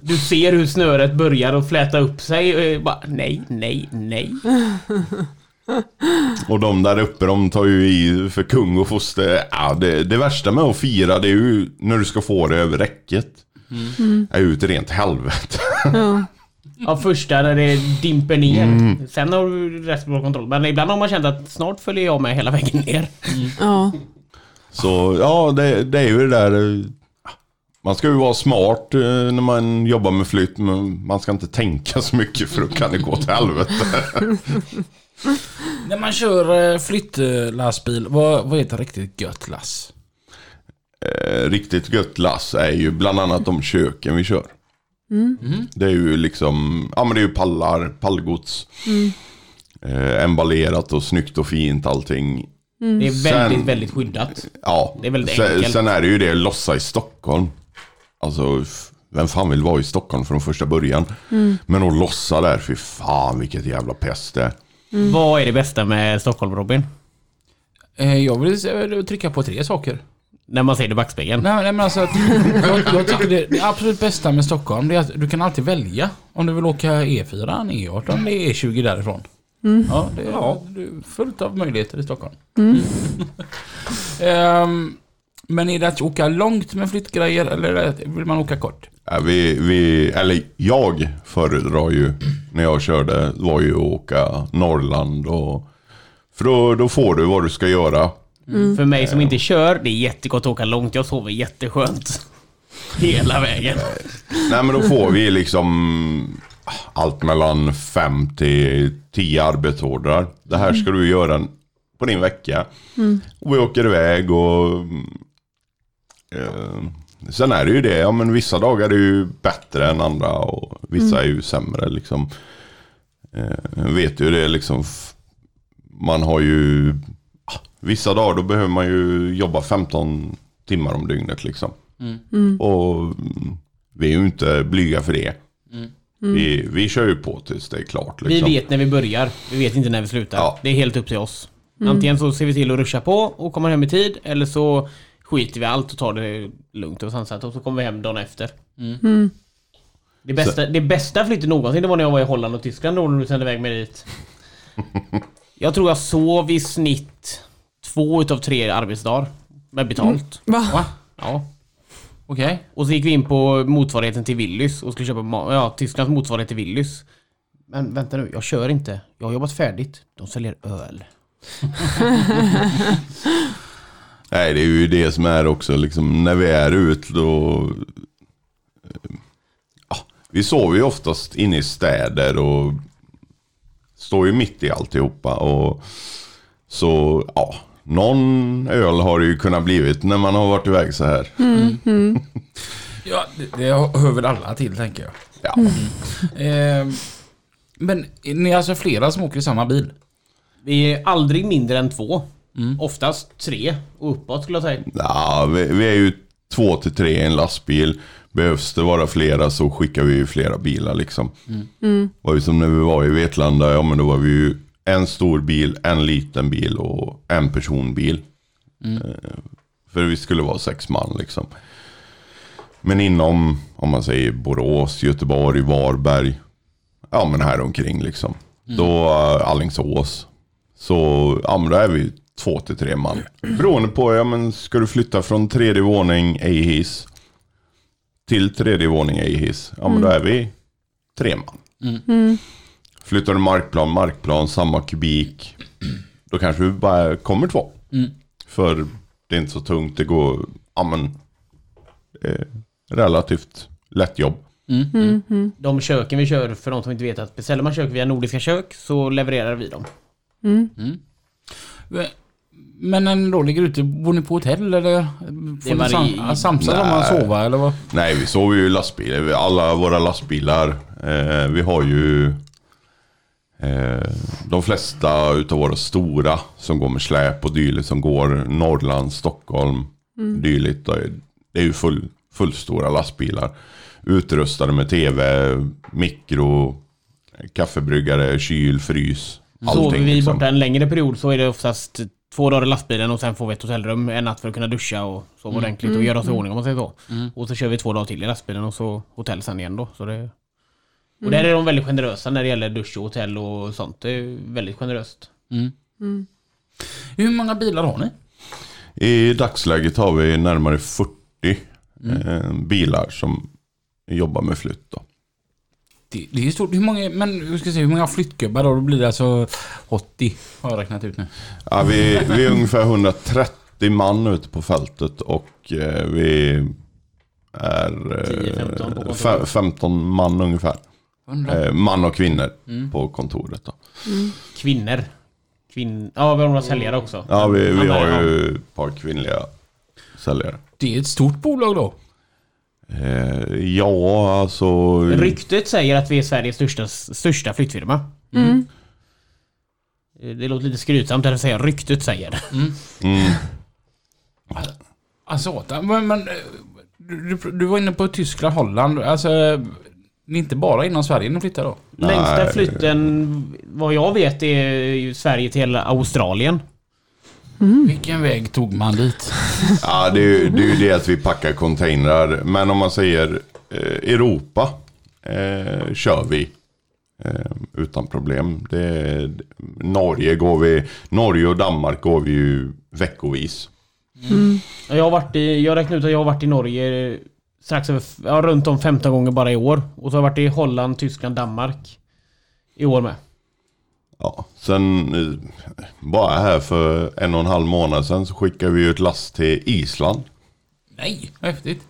Du ser hur snöret börjar att fläta upp sig. och Bara, nej, nej, nej. Och de där uppe de tar ju i för kung och foster. Ja, det, det värsta med att fira det är ju när du ska få det över räcket. är ju ett rent helvete. Ja. Ja, första när det dimper ner. Sen har du resten på kontroll. Men ibland har man känt att snart följer jag med hela vägen ner. Ja. Så ja, det, det är ju det där. eh, Man ska ju vara smart eh, när man jobbar med flytt. Men man ska inte tänka så mycket för då kan det gå till helvete. När man kör eh, flyttlastbil, vad, vad är ett riktigt gött lass? Eh, Riktigt gött lass är ju bland annat de köken vi kör. Det är ju liksom, ja men det är ju pallar, pallgods. Eh, emballerat och snyggt och fint allting. Det är väldigt, Sen- väldigt skyddat. Ja, Det är väldigt sen, enkelt. sen är det ju det lossa i Stockholm. Alltså, vem fan vill vara i Stockholm från första början? Men att lossa där, fy fan vilket jävla pest det är. Vad är det bästa med Stockholm, Robin? Eh, jag vill trycka på tre saker. När man ser det i backspegeln? Nej, nej men alltså, att, jag, jag tycker det, det absolut bästa med Stockholm det är att du kan alltid välja om du vill åka E4, E18 eller E20 därifrån. Ja, det, ja. det är fullt av möjligheter i Stockholm. Ehm, men är det att åka långt med flyttgrejer eller vill man åka kort? Ja, vi, vi, eller jag föredrar ju, när jag körde, var ju att åka Norrland och... För då, då får du vad du ska göra. För mig som inte kör, det är jättegott att åka långt. Jag sover jätteskönt. Hela vägen. Nej men då får vi liksom allt mellan 5 till 10 arbetsordrar. Det här ska du göra på din vecka. Och vi åker iväg och... Eh, sen är det ju det, ja men vissa dagar är ju bättre än andra och vissa är ju sämre liksom. Eh, vet ju det liksom. Man har ju... Vissa dagar då behöver man ju jobba 15 timmar om dygnet liksom. Och mm, vi är ju inte blyga för det. Vi, vi kör ju på tills det är klart. Vi Liksom. vet när vi börjar. Vi vet inte när vi slutar. Ja. Det är helt upp till oss. Antingen så ser vi till att ruscha på och kommer hem i tid. Eller så skiter vi allt och tar det lugnt och sansat. Och så kommer vi hem dagen efter. Det, bästa, det bästa flyttet någonsin det var när jag var i Holland och Tyskland då när du sände iväg mig dit. Jag tror jag sov i snitt två utav tre arbetsdagar. Med betalt. Va? Va? Ja. Okej. Och så gick vi in på motsvarigheten till Willys och skulle köpa ja, Tysklands motsvarighet till Willys. Men vänta nu, jag kör inte. Jag har jobbat färdigt. De säljer öl. Nej, det är ju det som är också liksom när vi är ute då... eh, Ja, vi sover ju oftast inne i städer och står ju mitt i alltihopa. Och så, ja, någon öl har det ju kunnat blivit när man har varit iväg så här. Ja, det, det hör väl alla till tänker jag. Ja. Ehm, men ni är alltså flera som åker i samma bil? Vi är aldrig mindre än två. Oftast tre och uppåt skulle jag säga. Ja, vi, vi är ju två till tre i en lastbil. Behövs det vara flera så skickar vi ju flera bilar liksom. Var ju som när vi var i Vetlanda, ja men då var vi ju en stor bil, en liten bil och en personbil. Eh, För vi skulle vara sex man liksom. Men inom, om man säger Borås, Göteborg, Varberg. Ja men här omkring liksom. Då uh, Allingsås. Så ja, men då är vi två till tre man. Beroende på, ja men ska du flytta från tredje våning ej hiss till tredje våning ej hiss. Ja men då är vi tre man. Flyttar du markplan, markplan, samma kubik. Då kanske vi bara kommer två. Mm. För det är inte så tungt, det går, ja men. Är relativt lätt jobb. De köken vi kör, för de som inte vet att beställer man kök via Nordiska kök så levererar vi dem. Men när ni då ligger ute, bor ni på hotell eller? Får ni sam- samsas om att sova eller vad? Nej, vi sover ju i lastbilar. Alla våra lastbilar. Eh, vi har ju eh, de flesta utav våra stora som går med släp och dylikt som går Norrland, Stockholm, dylikt. då är- Det är ju full, fullstora lastbilar. Utrustade med tv, mikro, kaffebryggare, kyl, frys. Sover vi liksom. borta en längre period så är det oftast två dagar i lastbilen och sen får vi ett hotellrum en natt för att kunna duscha och sova ordentligt och göra oss i ordning om man säger så. Och så kör vi två dagar till i lastbilen och så hotell sen igen då. Så det... Och där är de väldigt generösa när det gäller dusch och hotell och sånt. Det är väldigt generöst. Hur många bilar har ni? I dagsläget har vi närmare 40 eh, bilar som jobbar med flytt. Då. Det, det är stort. Hur många, men hur ska jag säga, hur många flyttgubbar då? Då blir det alltså 80 har jag räknat ut nu. Ja, vi, vi är ungefär 130 man ute på fältet och eh, vi är 10-15 på eh, kontoret. fe- 15 man ungefär. 100. Eh, man och kvinnor på kontoret. Då. Kvinnor. Kvinn... Ja, vi har några säljare också. Ja, vi, vi har ju ett par kvinnliga säljare. Det är ett stort bolag då. Eh, ja, alltså... Ryktet säger att vi är Sveriges största, största flyttfirma. Eh, Det låter lite skrytsamt att säga ryktet säger. Mm, Alltså, men, men eh, du, du, var inne på Tyskland, Holland. Alltså, ni är inte bara inom Sverige ni flyttar då? Längsta flytten, vad jag vet, är ju Sverige till Australien. Vilken väg tog man dit? Ja, det är, ju- det är ju det att vi packar containrar. Men om man säger eh, Europa eh, kör vi eh, utan problem. Det, Norge går vi, Norge och Danmark går vi ju veckovis. Jag har varit i, jag räknar ut att jag har varit i Norge strax över, ja, runt om 15 gånger bara i år. Och så har jag varit i Holland, Tyskland, Danmark. I år med. Ja, sen eh, bara här för en och en halv månad sedan så skickade vi ett last till Island. Nej, häftigt.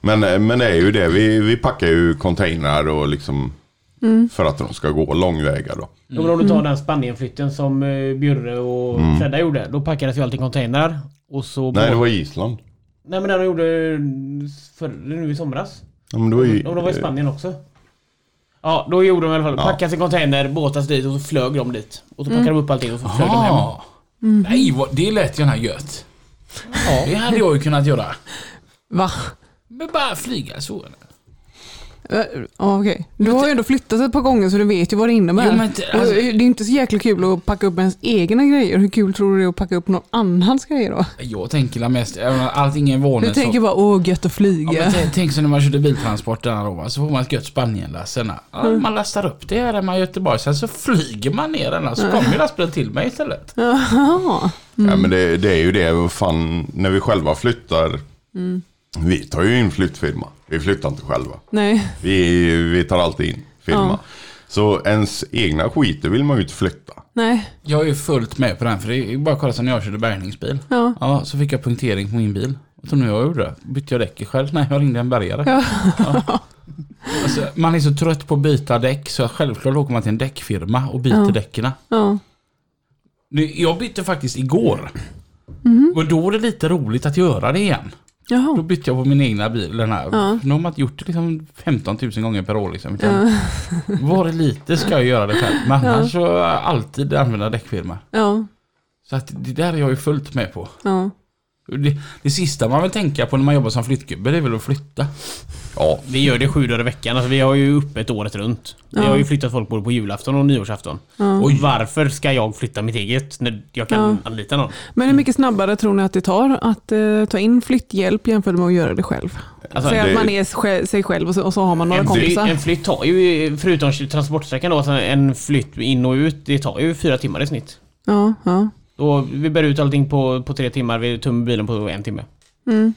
Men, eh, men det är ju det, vi, vi packar ju containrar och liksom för att de ska gå långväga då. Ja, men om du tar den Spanienflytten som eh, Bjurre och Fredda gjorde. Då packades ju allt i containrar. Och så... Nej, det var Island. Nej men den de gjorde för, nu i somras. Ja, men det var ju, De var i Spanien också. Ja, då gjorde de i alla fall. Packades i container, båtas dit och så flög de dit. Och så packade de upp allting och så flög de hem. Ah. Nej, vad, det lät gärna gött. Ja. Det hade jag ju kunnat göra. Va? Men bara flyga så. Ja, okej. Du har ju ändå flyttat ett par gånger så du vet ju vad det innebär. Jo, men alltså- det är inte så jäkla kul att packa upp ens egna grejer. Hur kul tror du det är att packa upp någon annans grejer då? Jag tänker mest, allting är våning. Du tänker bara, åh gött att Ja, flyga. men tänk- så när man körde biltransport där då, så får man ett gött Spanienlass. Ja, man lastar upp det här hemma i Göteborg, sen så flyger man ner den så kommer ju lastbilen till mig istället. Jaha. Ja, men det, det är ju det, fan, när vi själva flyttar. Vi tar ju in flyttfirma. Vi flyttar inte själva. Nej. Vi, vi tar alltid in firma. Ja. Så ens egna skiter vill man ju inte flytta. Nej. Jag är ju fullt med på den, för det är bara att kolla så när jag körde bärgningsbil. Ja. Ja, så fick jag punktering på min bil. Vad tror ni jag gjorde? Bytte jag däcket själv? Nej, jag ringde en bärgare. Ja. Ja. Alltså, man är så trött på att byta däck så självklart åker man till en däckfirma och byter Ja. däcken. Ja. Jag bytte faktiskt igår. Mhm. Och då är det lite roligt att göra det igen. Då Jaha. bytte jag på min egna bil. Den här. Ja. Nu har man gjort det liksom 15 000 gånger per år. Liksom, utan Var det lite ska jag göra det själv. Men Ja. annars så alltid använda däckfirma. Ja. Så att det där är jag ju fullt med på. Ja. Det, det sista man vill tänka på när man jobbar som flyttgubbe det är väl att flytta. Ja, Vi gör det sju dagar i veckan. Alltså, vi har ju öppet året runt. Vi Ja. har ju flyttat folk både på julafton och nyårsafton. Och varför ska jag flytta mitt eget när jag kan Ja. anlita någon? Men hur mycket snabbare tror ni att det tar att eh, ta in flytthjälp jämfört med att göra det själv? Alltså, Säg att man är sig själv och så, och så har man några En kompisar. en flytt tar ju, förutom transportsträckan då, alltså en flytt in och ut, det tar ju fyra timmar i snitt. Ja, ja. Och vi bär ut allting på, på tre timmar, vi tömmer bilen på en timme. Mm.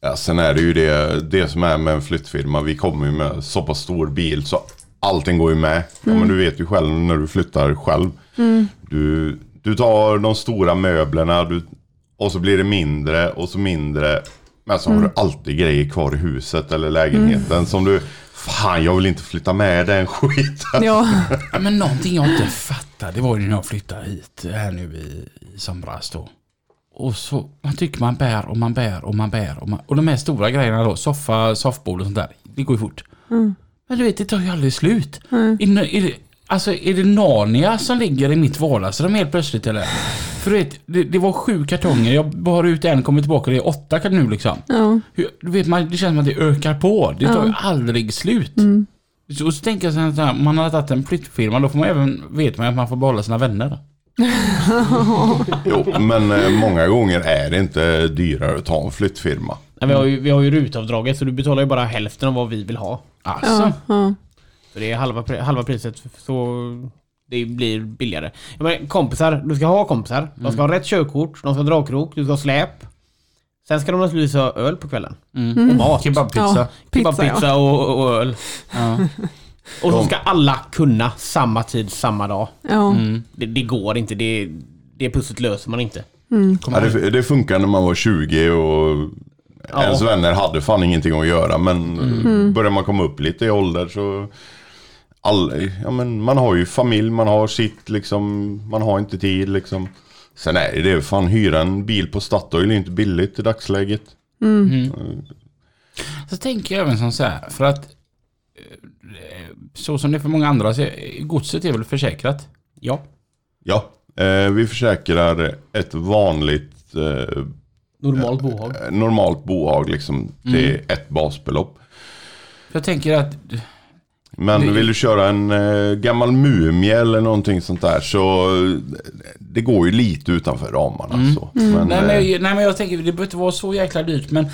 Ja, sen är det ju det, det som är med en flyttfirma. Vi kommer ju med så pass stor bil så allting går ju med. Ja, men du vet ju själv när du flyttar själv. Du, du tar de stora möblerna du, och så blir det mindre och så mindre. Men så har du alltid grejer kvar i huset eller lägenheten som du... Fan, jag vill inte flytta med den skiten. Ja, men någonting jag inte fattar det var ju när jag flyttade hit här nu i, i somras då. Och så, man tycker man bär och man bär och man bär och man, Och de här stora grejerna då, soffa, soffbord och sånt där. Det går ju fort. Men du vet, det tar ju aldrig slut. Det- är det, alltså är det Narnia som ligger i mitt vardagsrum helt plötsligt eller? För du vet, det, det var sju kartonger. Jag bar ut en, kommer tillbaka och det är åtta nu liksom. ja. Hur, du vet, man, det känns som att det ökar på. Det tar ju aldrig slut. Så, och så tänker jag så här, så här, om man har tagit en flyttfirma, då får man även, vet man att man får behålla sina vänner. Jo, men eh, många gånger är det inte dyrare att ta en flyttfirma. Nej, vi, har ju, vi har ju rutavdraget så du betalar ju bara hälften av vad vi vill ha. Alltså, ja, ja. Så det är halva, halva priset så det blir billigare. Menar, kompisar, du ska ha kompisar. De ska ha rätt körkort, de ska ha dragkrok, du ska ha släp. Sen ska de naturligtvis ha öl på kvällen. Och mat. kebabpizza. Ja, pizza, Kebabpizza ja. och, och öl. Ja. Och så ska alla kunna samma tid, samma dag. ja. Det, det går inte. Det, det pusslet löser man inte. Ja, det, det funkar när man var 20 och Ja. ens vänner hade fan ingenting att göra. Men börjar man komma upp lite i ålder så... All, ja, men man har ju familj, man har sitt liksom. Man har inte tid liksom. Sen är det det, fan hyra en bil på Statoil är inte billigt i dagsläget. Så tänker jag även som så här, för att eh, så som det är för många andra så godset är väl försäkrat? Ja. Ja, eh, vi försäkrar ett vanligt eh, Normalt bohag. normalt bohag liksom till ett basbelopp. Jag tänker att, Men Det- vill du köra en eh, gammal mumie eller någonting sånt där så det går ju lite utanför ramarna. Så. Men, nej, men, eh, jag- nej men jag tänker det behöver inte vara så jäkla dyrt men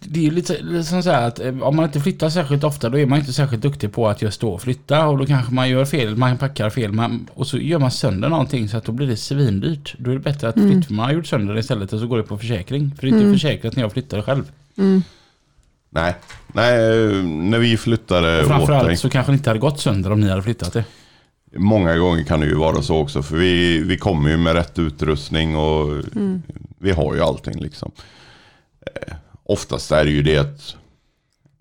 det är ju lite, lite som så här att eh, om man inte flyttar särskilt ofta då är man inte särskilt duktig på att just då flytta och då kanske man gör fel, man packar fel man, och så gör man sönder någonting så att då blir det svindyrt. Då är det bättre att flyttfirman har gjort sönder det istället och så går det på försäkring. För det är inte försäkrat när jag flyttade själv. Nej, nej, när vi flyttade Och framförallt dig. så kanske det inte hade gått sönder om ni hade flyttat det. Många gånger kan det ju vara så också för vi, vi kommer ju med rätt utrustning och vi har ju allting liksom. Eh, oftast är det ju det att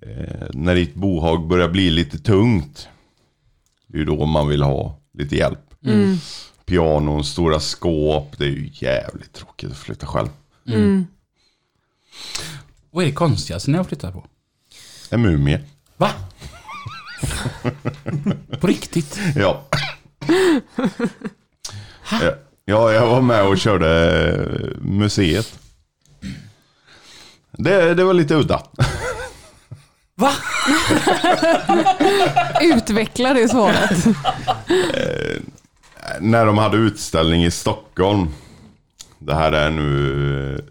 eh, när ditt bohag börjar bli lite tungt. Det är ju då man vill ha lite hjälp. Pianon, stora skåp. Det är ju jävligt tråkigt att flytta själv. Vad är det konstigaste ni har flyttat på? En mumie. Va? på riktigt? Ja. Ja, Ja, jag var med och körde eh, museet. Det, det var lite udda. Va? Utveckla det svaret. När de hade utställning i Stockholm. Det här är nu...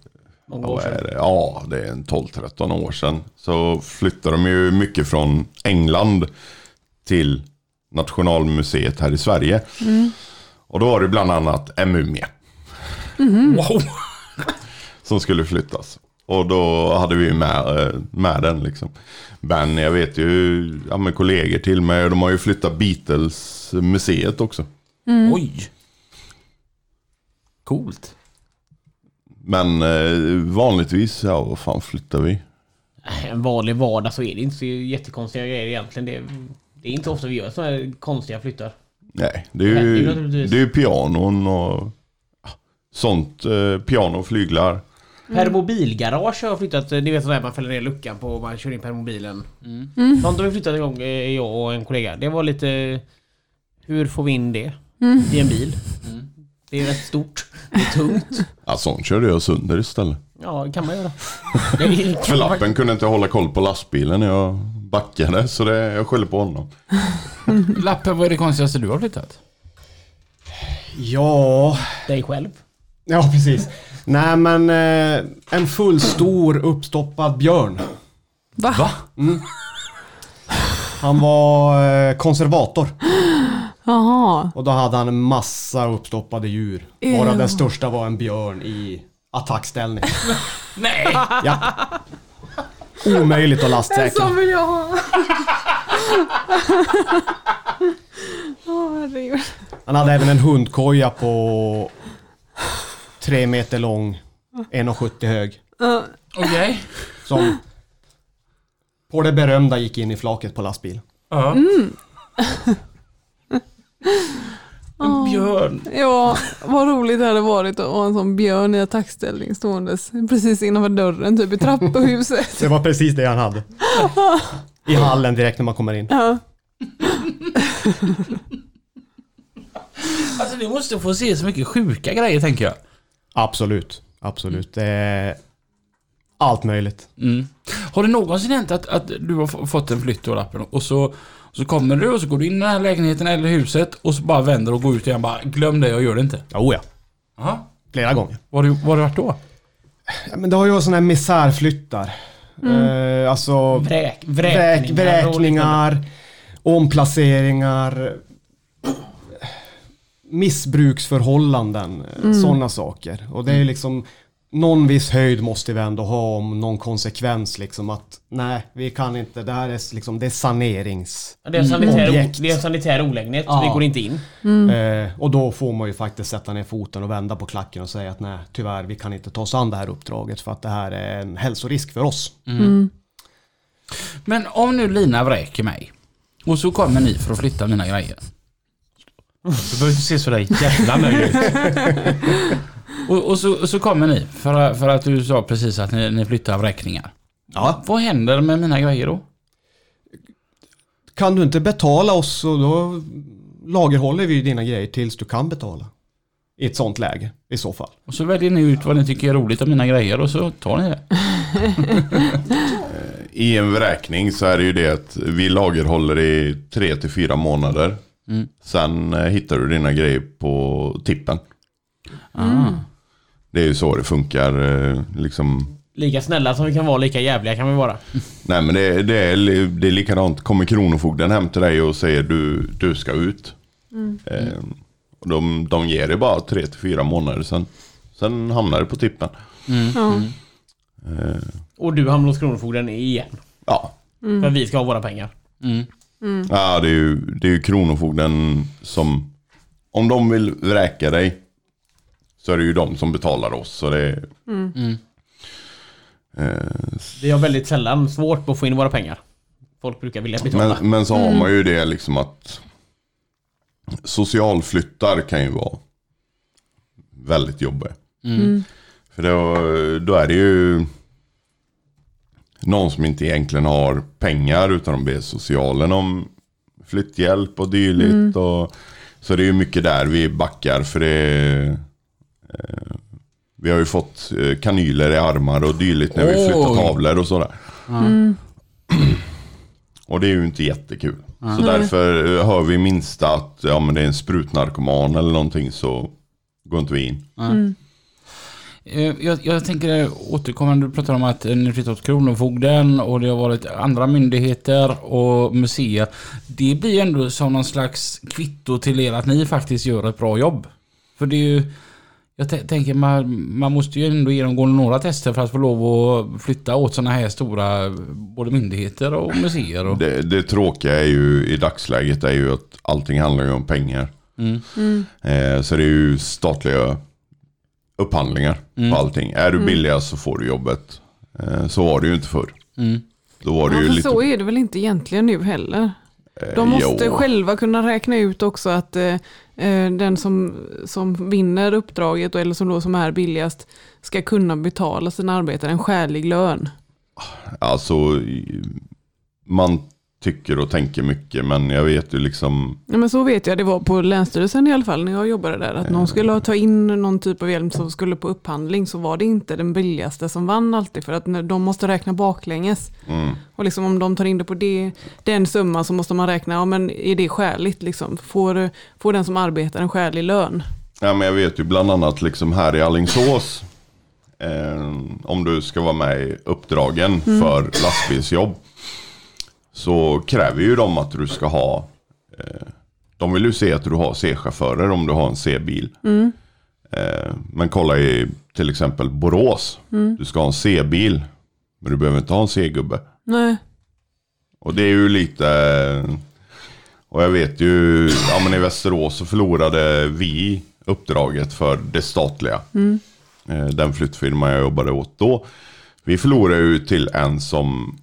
Många år är sedan. det? Ja, det är en 12-13 år sedan. Så flyttade de ju mycket från England till Nationalmuseet här i Sverige. Och då var det bland annat en mumie Wow. som skulle flyttas. Och då hade vi med, eh, med den liksom. Men jag vet ju, ja men kollegor till mig, de har ju flyttat Beatles-museet också. Oj. Coolt. Men eh, vanligtvis, ja vad fan flyttar vi? En vanlig vardag så är det inte så jättekonstiga grejer egentligen. Det är, det är inte ofta vi gör sådana här konstiga flyttar. Nej, det är det ju, det är ju pianon och sånt. Eh, piano och flyglar. Permobilgarage har flyttat. Ni vet sådär man fäller ner luckan på och man kör in permobilen. Sånt har vi flyttat en gång, eh, jag och en kollega. Det var lite... Hur får vi in det? I en bil? Det är rätt stort. Det är tungt. Ja, sånt körde jag sönder istället. Ja, det kan man göra. Det är- För man lappen kunde inte hålla koll på lastbilen när jag backade, så det, jag skyller på honom. Lappen, vad är det konstigaste du har flyttat? Ja, Dig själv. ja precis. Nej men eh, en full stor uppstoppad björn. Va? Va? Han var eh, konservator Jaha. och då hade han en massa uppstoppade djur. Varav Ew. den största var en björn i attackställning. Nej! Ja. Omöjligt att En lastsäkra. sån vill jag ha. Han hade även en hundkoja på tre meter lång, 1,70 hög. Ja. Okej. Som på det berömda gick in i flaket på lastbil. Ja. En björn. Ja, vad roligt det hade varit att ha en sån björn i attackställning ståendes precis innanför dörren, typ i trappuhuset. Det var precis det han hade. I hallen direkt när man kommer in. Ja. Alltså ni måste få se så mycket sjuka grejer tänker jag. Absolut, absolut. Det är allt möjligt. Mm. Har det någonsin hänt att, att du har fått en flytt och lappen och så, så kommer du och så går du in i den här lägenheten eller huset och så bara vänder och går ut igen bara glöm det jag gör det inte. Oh ja, Jaha. flera gånger. Var har du, var har du varit då? Ja, men det har ju varit sådana här misärflyttar. Eh, alltså Vräk, vräk, vräkningar. och liknande. vräkningar, omplaceringar, missbruksförhållanden, sådana saker. Och det är liksom någon viss höjd måste vi ändå ha om någon konsekvens liksom att nej, vi kan inte, det här är liksom, det är sanerings... Det är sanitär, det är sanitär olägenhet, så Ja. vi går inte in. Eh, och då får man ju faktiskt sätta ner foten och vända på klacken och säga att nej, tyvärr, vi kan inte ta oss an det här uppdraget för att det här är en hälsorisk för oss. Men om nu Lina vräker mig och så kommer ni för att flytta mina grejer. Du behöver inte se sådär jävla nöjd ut. Och, och, så, och så kommer ni för, för att du sa precis att ni, ni flyttar vräkningar. Ja. Vad händer med mina grejer då? Kan du inte betala oss så då lagerhåller vi dina grejer tills du kan betala. I ett sånt läge i så fall. Och så väljer ni ut vad ni tycker är roligt av mina grejer och så tar ni det. I en vräkning så är det ju det att vi lagerhåller i tre till fyra månader. Mm. Sen eh, hittar du dina grejer på tippen. Ah. Det är ju så det funkar. eh, Liksom. Lika snälla som vi kan vara, lika jävliga kan vi vara. Nej men det, det, är, det är likadant. Kommer Kronofogden hem till dig och säger du, du ska ut. Eh, och de, de ger dig bara tre till fyra månader sen. Sen hamnar det på tippen. Ja. Eh, Och du hamnar hos Kronofogden igen. ja. För vi ska ha våra pengar. Mm. Ja, det är, ju, det är ju Kronofogden som... Om de vill vräka dig så är det ju de som betalar oss. Så det är, Mm. eh, Vi har väldigt sällan svårt att få in våra pengar. Folk brukar vilja betala. men, men så har man ju det liksom att socialflyttar kan ju vara väldigt jobbiga. Mm. För då, då är det ju någon som inte egentligen har pengar utan de ber socialen om flytthjälp och dylikt. Och, så det är ju mycket där vi backar för det vi har ju fått eh, kanyler i armar och dylikt när vi flyttar tavlor och sådär. Mm. Och det är ju inte jättekul. Så därför eh, hör vi minsta att ja, men det är en sprutnarkoman eller någonting så går inte vi in. Eh, Jag, jag tänker återkommande, du pratar om att eh, ni flyttat åt Kronofogden och det har varit andra myndigheter och museer. Det blir ändå som någon slags kvitto till er att ni faktiskt gör ett bra jobb. För det är ju, jag tänker man, man måste ju ändå genomgå några tester för att få lov att flytta åt sådana här stora både myndigheter och museer. Och, Det, det tråkiga är ju i dagsläget är ju att allting handlar ju om pengar. mm. Eh, så det är ju statliga upphandlingar Mm. på allting. Är du billigast så får du jobbet. Eh, så var det ju inte förr. Mm. Då var det Ja, ju för lite... så är det väl inte egentligen nu heller. eh, De måste jo. själva kunna räkna ut också att eh, eh, Eh, den som, som vinner uppdraget eller som, då, som är billigast ska kunna betala sina arbetare en skälig lön. Alltså, man tycker och tänker mycket. Men jag vet ju liksom, Ja, men så vet jag det var på Länsstyrelsen i alla fall när jag jobbade där. Att någon skulle ta in någon typ av hjälm som skulle på upphandling så var det inte den billigaste som vann alltid. För att de måste räkna baklänges. mm, Och liksom om de tar in det på det, den summan så måste man räkna, ja men är det skäligt liksom? Får, får den som arbetar en skälig lön? ja men jag vet ju bland annat liksom här i Allingsås. Eh, om du ska vara med i uppdragen för lastbilsjobb. Så kräver ju de att du ska ha, eh, de vill ju se att du har C-chaufförer om du har en C-bil. Eh, men kolla i till exempel Borås. Du ska ha en C-bil. Men du behöver inte ha en C-gubbe. Nej. Och det är ju lite... Och jag vet ju, ja men i Västerås så förlorade vi uppdraget för det statliga. Eh, Den flyttfirma jag jobbade åt då. Vi förlorade ju till en som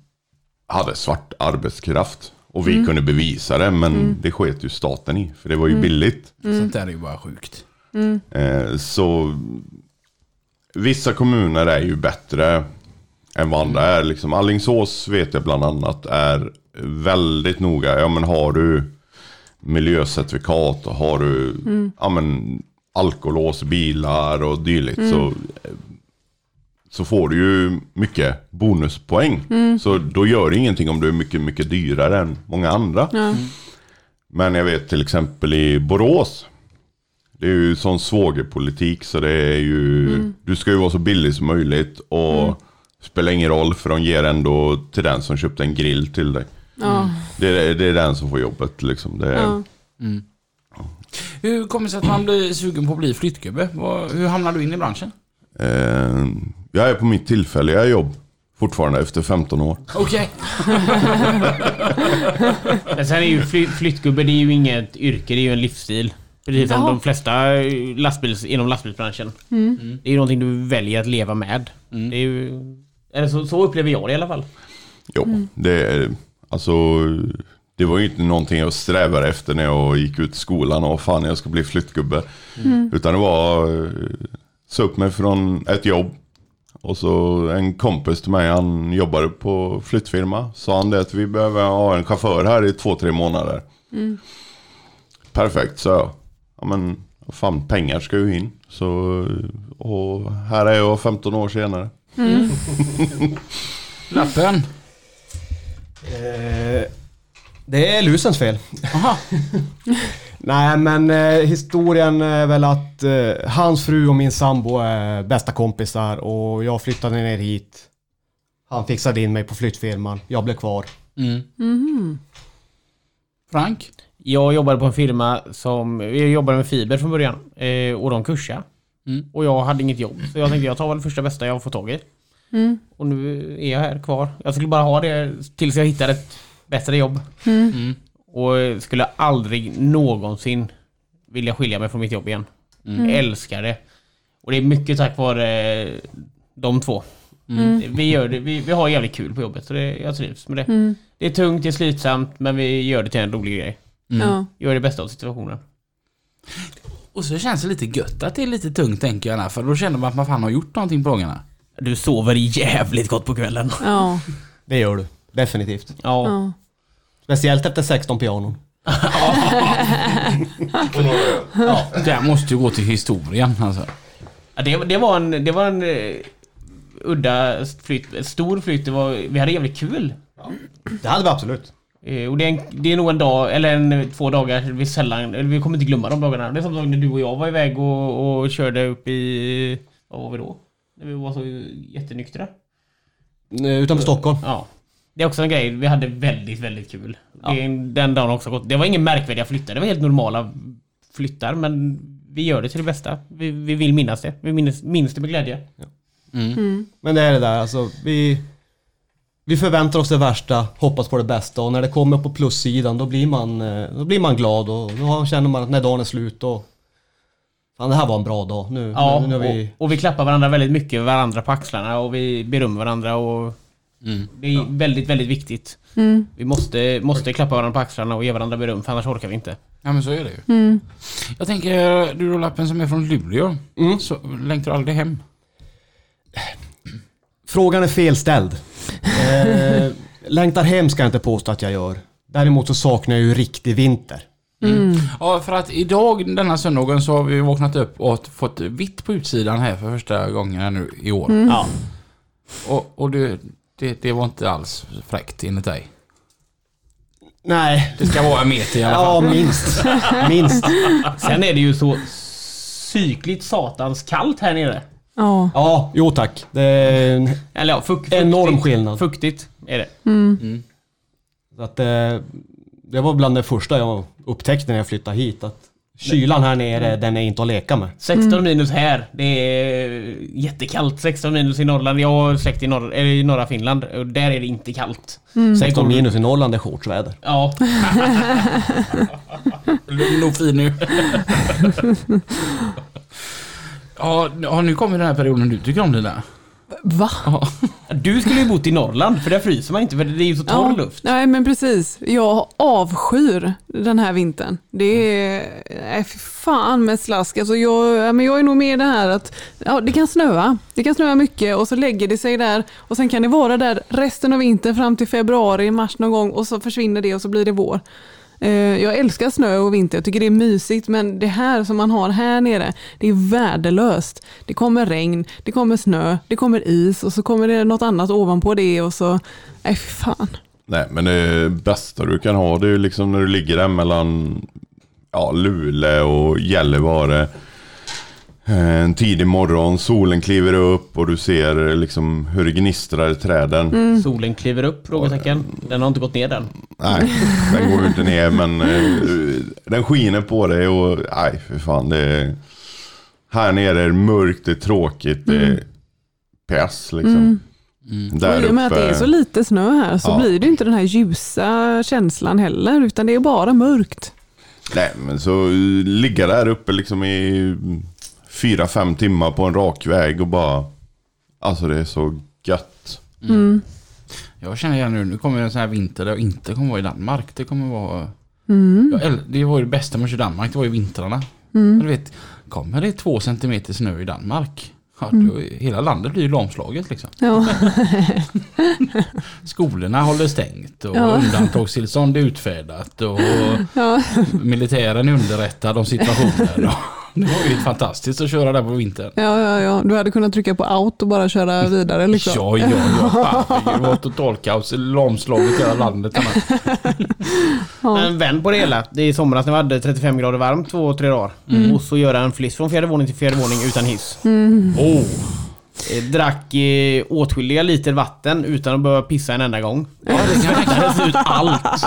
hade svart arbetskraft. Och vi kunde bevisa det, men det sket ju staten i. För det var ju billigt. Sånt där är ju bara sjukt. Eh, Så vissa kommuner är ju bättre än vad andra är. Liksom Allingsås vet jag bland annat är väldigt noga. Ja men har du miljöcertifikat och har du ja, men, alkolås, bilar och dylikt så, så får du ju mycket bonuspoäng. Så då gör det ingenting om du är mycket, mycket dyrare än många andra. Ja. Men jag vet till exempel i Borås. Det är ju sån svågerpolitik så det är ju, du ska ju vara så billig som möjligt och spelar ingen roll för de ger ändå till den som köpte en grill till dig. Ja. Det är, det är den som får jobbet liksom. Det är, Ja. Hur kommer det sig att man blir sugen på att bli flyttgubbe? Hur hamnar du in i branschen? eh, jag är på mitt tillfälliga jobb fortfarande efter 15 år. Okej. Men sen är ju fly, flyttgubbe, det är ju inget yrke, det är ju en livsstil. Precis som de flesta eh, lastbils, inom lastbilsbranschen. Mm. Det är ju någonting du väljer att leva med. Det är ju... Eller så, så upplever jag det i alla fall. Jo, det är alltså det var ju inte någonting jag strävade efter när jag gick ut skolan och fan jag ska bli flyttgubbe. Utan det var eh, så upp mig från ett jobb. Och så en kompis till mig, han jobbade på flyttfirma. Sa han det att vi behöver ha en chaufför här i två, tre månader. Perfekt, sa jag. Ja men fan pengar ska ju in. Så, och här är jag 15 år senare. Lappen. Eh, det är lusens fel. Aha. Nej men eh, historien är väl att eh, hans fru och min sambo är bästa kompisar och jag flyttade ner hit. Han fixade in mig på flyttfirman. Jag blev kvar. Mm. Mhm. Frank? Jag jobbade på en firma som... Vi jobbade med fiber från början. Eh, och de kursade. Mm. Och jag hade inget jobb. Så jag tänkte jag tar väl första bästa jag får tag i. Mm. Och nu är jag här kvar. Jag skulle bara ha det tills jag hittar ett bättre jobb. Mm. Och skulle aldrig någonsin vilja skilja mig från mitt jobb igen. Mm. Älskar det. Och det är mycket tack vare eh, de två. Mm. Vi, gör det, vi, vi har jävligt kul på jobbet så det, jag trivs med det. Mm. Det är tungt, det är slitsamt men vi gör det till en rolig grej. Mm. Ja. Gör det bästa av situationen. Och så känns det lite gött att det är lite tungt tänker jag. För då känner man att man fan har gjort någonting på dagarna. Du sover jävligt gott på kvällen. Ja. Det gör du. Definitivt. Ja. Ja. Speciellt efter 16 pianon. Det måste ju gå till historien alltså. Ja, det, det var en, det var en eh, udda flytt, stor flytt. Det var, vi hade jävligt kul. Det hade vi absolut. Eh, och det är, en, det är nog en dag, eller en, två dagar vi sällan, eller vi kommer inte glömma de dagarna. Det är som dagen när du och jag var iväg och, och körde upp i, vad var vi då? När vi var så jättenyktra. Eh, Utanför Stockholm. Ja. Det är också en grej, vi hade väldigt, väldigt kul. Det är, den dagen också gått. Det var ingen märkvärdiga flyttar, det var helt normala flyttar men vi gör det till det bästa. Vi, vi vill minnas det. Vi minns, minns det med glädje. Mm. Men det är det där alltså. Vi, vi förväntar oss det värsta, hoppas på det bästa och när det kommer på plussidan då blir man, eh, då blir man glad och då känner man att när dagen är slut och Fan det här var en bra dag. Nu, Ja, nu, nu har vi... och, och vi klappar varandra väldigt mycket, varandra på axlarna och vi berömmer varandra och Mm. det är väldigt, väldigt viktigt. Mm. Vi måste, måste klappa varandra på axlarna och ge varandra beröm för annars orkar vi inte. Ja men så är det ju. Mm. Jag tänker, du då Lappen som är från Luleå. Mm. Så längtar du aldrig hem? Frågan är felställd. eh, längtar hem ska jag inte påstå att jag gör. Däremot så saknar jag ju riktig vinter. Ja, för att idag, denna söndagen, så har vi vaknat upp och fått vitt på utsidan här för första gången nu i år. Ja. Och, och det, det, det var inte alls fräckt enligt dig. Nej. Det ska vara en meter i alla Ja, fall. minst. minst. Sen är det ju så cykligt satans kallt här nere. Ja. Ja, jo tack. Det är en Eller ja, fuk Enorm fuktigt. skillnad. Fuktigt är det. Så att, eh, det var bland det första jag upptäckte när jag flyttade hit. Att kylan här nere, den är inte att leka med. 16 minus här. Det är jättekallt. 16 minus i Norrland. Jag har släkt i, norr, eller i norra Finland och där är det inte kallt. 16 minus i Norrland är shortsväder. Ja. Lugn och fin nu. ja, ja, nu kommer den här perioden du tycker om det Va? Du skulle ju bott i Norrland för där fryser man inte för det är ju så torr luft. Nej men precis. Jag avskyr den här vintern. Det är, nej, fy fan med slask. Alltså jag, ja, men jag är nog med det här att ja, det kan snöa. Det kan snöa mycket och så lägger det sig där och sen kan det vara där resten av vintern fram till februari, mars någon gång och så försvinner det och så blir det vår. Eh, jag älskar snö och vinter, jag tycker det är mysigt men det här som man har här nere, det är värdelöst. Det kommer regn, det kommer snö, det kommer is och så kommer det något annat ovanpå det och så, nej fy fan. Nej, men det bästa du kan ha det är ju liksom när du ligger där mellan ja, Luleå och Gällivare. Eh, En tidig morgon, solen kliver upp och du ser liksom hur det gnistrar i träden. Solen kliver upp? Frågetecken. Den har inte gått ner än. Nej, den går ju inte ner men eh, den skiner på dig och nej för fan det är, Här nere är det mörkt, det är tråkigt, det är pess liksom. Där och I och med att det är så lite snö här så Ja. blir det inte den här ljusa känslan heller utan det är bara mörkt. Nej, men så eh, ligga där uppe liksom i fyra, fem timmar på en rak väg och bara... Alltså det är så gött. Jag känner igen nu, nu kommer en sån här vinter där jag inte kommer vara i Danmark. Det kommer vara... Jag äl- det var ju det bästa med att köra Danmark, det var ju vintrarna. Men Du vet, kommer det två centimeter snö i Danmark? Ja, då, hela landet blir ju lamslaget liksom. Ja. Skolorna håller stängt och Ja. undantagstillstånd är utfärdat och Ja. militären är underrättad om situationen. Det var ju fantastiskt att köra där på vintern. Ja, ja, ja. Du hade kunnat trycka på out och bara köra vidare. Liksom. Ja, ja, ja. Det var totalkaos, lamslaget i hela landet. Men vänd på det hela. Det är i somras när vi hade 35 grader varmt två, tre dagar. Och så göra en fliss från fjärde våning till fjärde våning utan hiss. Oh. Eh, Drack eh, åtskilliga liter vatten utan att behöva pissa en enda gång. Ja, det. Svettades ut allt.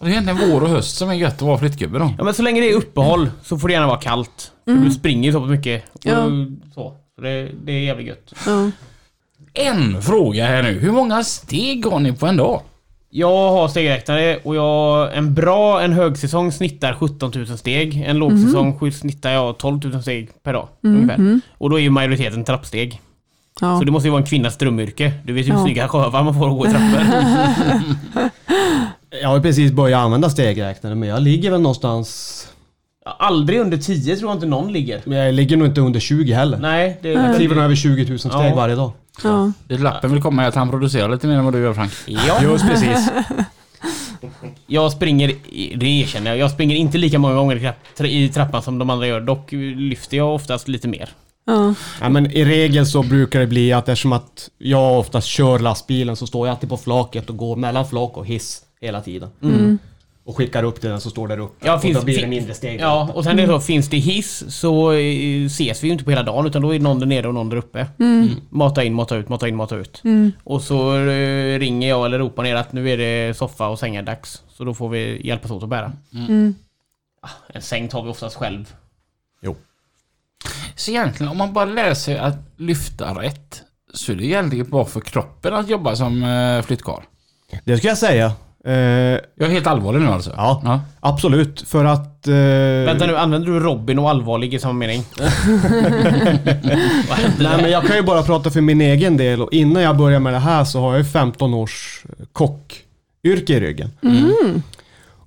Det är egentligen vår och höst som är gött att vara flyttgubbe då. Ja men så länge det är uppehåll så får det gärna vara kallt. För du springer ju så pass mycket. Och Ja. så. så det, det är jävligt gött. Ja. En fråga här nu. Hur många steg har ni på en dag? Jag har stegräknare och jag, en bra, en högsäsong snittar 17 000 steg. En lågsäsong mm. snittar jag 12 000 steg per dag. Ungefär. Och då är ju majoriteten trappsteg. Ja. Så det måste ju vara en kvinnas drömyrke. Du vet ju hur Ja. snygga sjövar man får att gå i trappor. Jag har precis börjat använda stegräknare men jag ligger väl någonstans... Aldrig under 10 tror jag inte någon ligger. Men jag ligger nog inte under 20 heller. Nej, det Jag är... kliver nog över 20 000 steg Ja. varje dag. Ja. Det lappen vill komma är att han producerar lite mer än vad du gör Frank. Ja, Just precis. jag springer, i- det erkänner jag, jag springer inte lika många gånger i trappan som de andra gör. Dock lyfter jag oftast lite mer. Ja. Ja, men I regel så brukar det bli att eftersom att jag oftast kör lastbilen så står jag alltid på flaket och går mellan flak och hiss hela tiden. Och skickar upp den som står där uppe. Ja, och finns- då blir det mindre steg. Ja, och sen är det så, finns det hiss så eh, ses vi ju inte på hela dagen utan då är någon där nere och någon där uppe. Mata in, mata ut, mata in, mata ut. Och så eh, ringer jag eller ropar ner att nu är det soffa och sängar dags. Så då får vi hjälpas åt att bära. Ah, En säng tar vi oftast själv. Jo. Så egentligen om man bara lär sig att lyfta rätt så är det egentligen bra för kroppen att jobba som eh, flyttkarl. Det ska jag säga. Eh, Jag är helt allvarlig nu alltså. ja, ja. absolut. För att... Eh, Vänta nu, använder du Robin och allvarlig i samma mening? Nej men jag kan ju bara prata för min egen del och innan jag började med det här så har jag ju 15 års kockyrke i ryggen.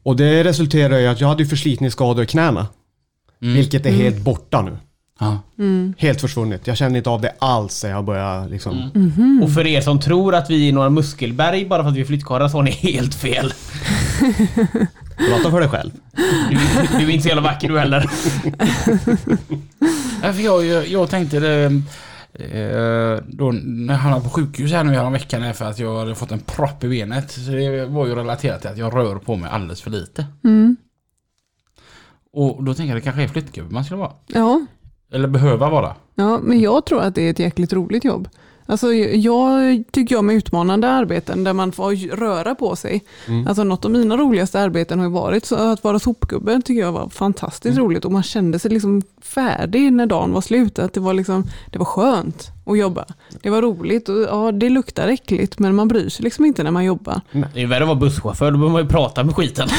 Och det resulterar i att jag hade förslitningsskador i knäna. Vilket är helt borta nu. Ja. Helt försvunnit. Jag känner inte av det alls sen jag började liksom... Mm. Och för er som tror att vi är några muskelberg bara för att vi är flyttkarlar så har ni helt fel. Prata för dig själv. Du, du är inte så jävla vacker du heller. Ja, för jag, jag, jag tänkte det, eh, då när jag hamnade på sjukhus här nu härom veckan är för att jag hade fått en propp i benet. Så det var ju relaterat till att jag rör på mig alldeles för lite. Mm. Och då tänker jag att det kanske är flyttgubbe man skulle vara. Ja, eller behöva vara. Ja, men jag tror att det är ett jäkligt roligt jobb. Alltså, jag tycker om utmanande arbeten där man får röra på sig. Alltså, något av mina roligaste arbeten har varit så att vara sopgubbe. tycker jag var fantastiskt roligt och man kände sig liksom färdig när dagen var slut. Att det, var liksom, det var skönt att jobba. Det var roligt och ja, det luktar äckligt men man bryr sig liksom inte när man jobbar. Det är värre att vara busschaufför, då behöver man ju prata med skiten.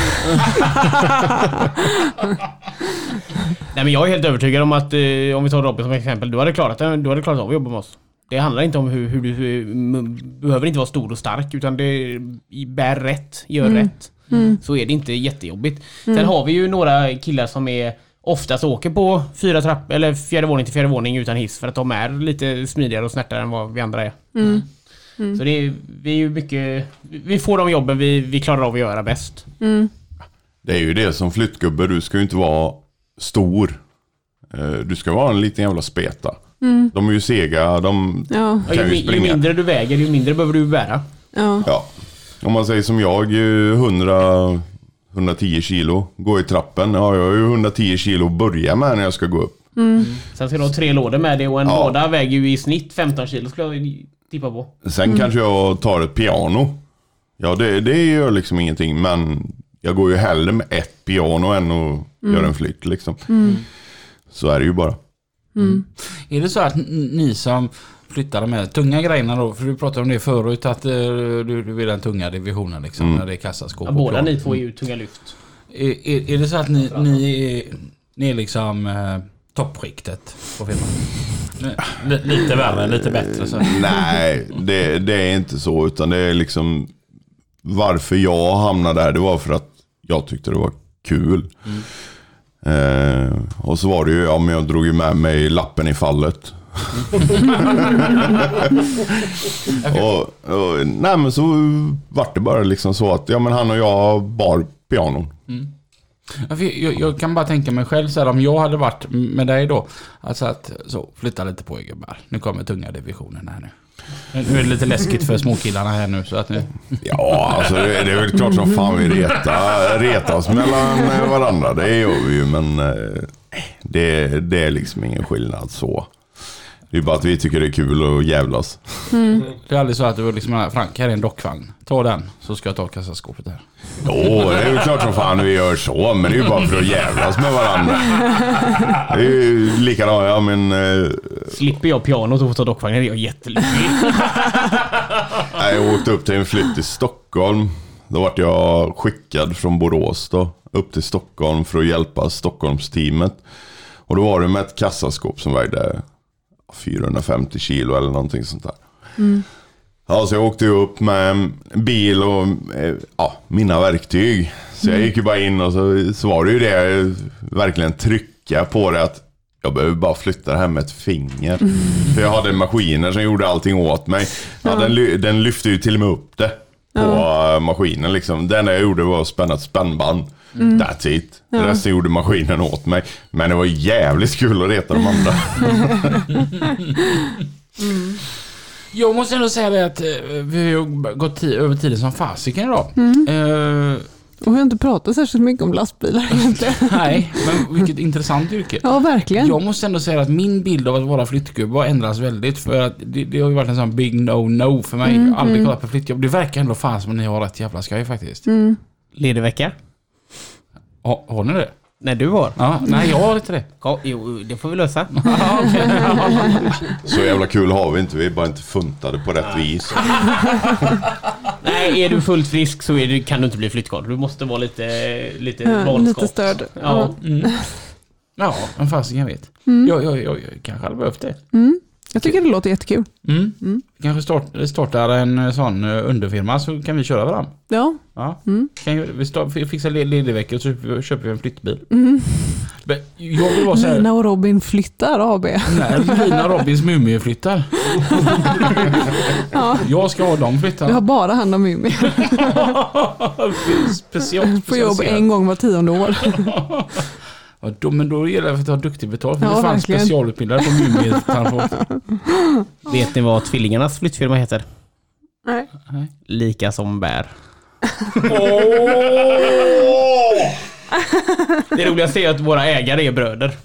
Nej men jag är helt övertygad om att, eh, om vi tar Robin som exempel, du hade klarat, du hade klarat av att jobba med oss. Det handlar inte om hur, hur du hur, m- behöver inte vara stor och stark utan det bär rätt, gör rätt. Så är det inte jättejobbigt. Sen har vi ju några killar som är oftast åker på fyra trapp eller fjärde våning till fjärde våning utan hiss för att de är lite smidigare och snärtare än vad vi andra är. Så det är, vi är ju mycket, vi får de jobben vi, vi klarar av att göra bäst. Det är ju det som flyttgubbe, du ska ju inte vara stor. Eh, Du ska vara en liten jävla speta. De är ju sega, de Ja, kan ju, ju mi- ju springa. mindre du väger, ju mindre behöver du bära. ja, Ja. Om man säger som jag, eh, 100, 110 kilo, gå i trappen. Ja, jag har ju 110 kilo att börja med när jag ska gå upp. Sen ska du ha tre lådor med dig och en Ja. låda väger ju i snitt 15 kilo skulle jag tippa på. Sen kanske jag tar ett piano. Ja, det, det gör liksom ingenting, men jag går ju hellre med ett piano än att göra en flytt liksom. Så är det ju bara. Är det så att ni som flyttar de här tunga grejerna då, för du pratade om det förut att eh, du, du vill den tunga divisionen liksom, när det är kassaskåp Ja, båda ni två är ju tunga lyft. Är, är, är det så att ni, ni, är, ni är liksom eh, toppskiktet på firman? L- lite värre, lite bättre så. Nej, det, det är inte så. Utan det är liksom varför jag hamnade där. Det var för att jag tyckte det var kul. Eh, och så var det ju, ja men jag drog ju med mig lappen i fallet. och, och, nej men så vart det bara liksom så att ja men han och jag bar pianon. För Jag, jag kan bara tänka mig själv så här, om jag hade varit med dig då. Alltså att så, flytta lite på er gubbar. Nu kommer tunga divisionen här nu. Nu är det lite läskigt för småkillarna här nu så att nu... Ja, alltså det, det är väl klart som fan vi reta, retas mellan eh, varandra. Det gör vi ju, men eh, det, det är liksom ingen skillnad så. Det är bara att vi tycker det är kul att jävlas. Det är aldrig så att du liksom, Frank här är en dockvagn. Ta den så ska jag ta kassaskåpet här. Jo, det är väl klart som fan vi gör så, men det är ju bara för att jävlas med varandra. Det är ju likadant, ja men... eh, Slipper jag pianot och får ta dockvagnen är jag jättelycklig. Jag åkte upp till en flytt i Stockholm. Då vart jag skickad från Borås då, upp till Stockholm för att hjälpa Stockholmsteamet. Och då var det med ett kassaskåp som vägde 450 kilo eller någonting sånt där. Ja, så jag åkte upp med bil och eh, ja, mina verktyg. Så jag gick ju bara in och så, så var det ju det, verkligen trycka på det att jag behöver bara flytta det här med ett finger. För jag hade maskiner som gjorde allting åt mig. Ja, den, ly- den lyfte ju till och med upp det på eh, maskinen. Liksom. Det enda jag gjorde var att spänna ett spännband. That's it. Resten gjorde maskinen åt mig. Men det var jävligt kul att reta de andra. Jag måste ändå säga det att eh, vi har gått över tiden som fasiken idag. Eh, och vi har inte pratat särskilt mycket om lastbilar egentligen. nej, men vilket intressant yrke. Ja, verkligen. Jag måste ändå säga att min bild av att vara flyttgubbe har ändrats väldigt. För att det, det har ju varit en sån big no-no för mig. Jag har aldrig kollat på flyttjobb. Det verkar ändå fan som att ni har rätt jävla skoj faktiskt. Ledig vecka? Ha, har ni det? Nej, du har. Ja, nej, jag har inte det. Ja, jo, det får vi lösa. Ja. Så jävla kul har vi inte. Vi är bara inte funtade på rätt vis. Nej, är du fullt frisk så är du, kan du inte bli flyttkarl. Du måste vara lite, lite Ja, lite störd. Ja. Ja, men fasiken vet. Jag, jag, jag, jag kanske hade behövt det. Jag tycker det låter jättekul. Mm. Mm. Vi kanske start, startar en eh, sån eh, underfirma så kan vi köra varandra. Ja. Ja. Mm. Kan vi start, fixar led- ledig vecka så köper vi- en flyttbil. Mm. Jag vill vara så här... Lina och Robin flyttar AB. Nej, Lina Robins Muminflyttar. Ja. Jag ska ha de Vi har flyttarna. bara hand om. Special, Får jobb en gång var tionde år. Ja, då, men då gäller det att ha duktig betalt. För Ja, vi är fan verkligen. specialutbildade på Mumintransport. Vet ni vad tvillingarnas flyttfirma heter? Nej. Lika som bär. Det roligaste är att våra ägare är bröder.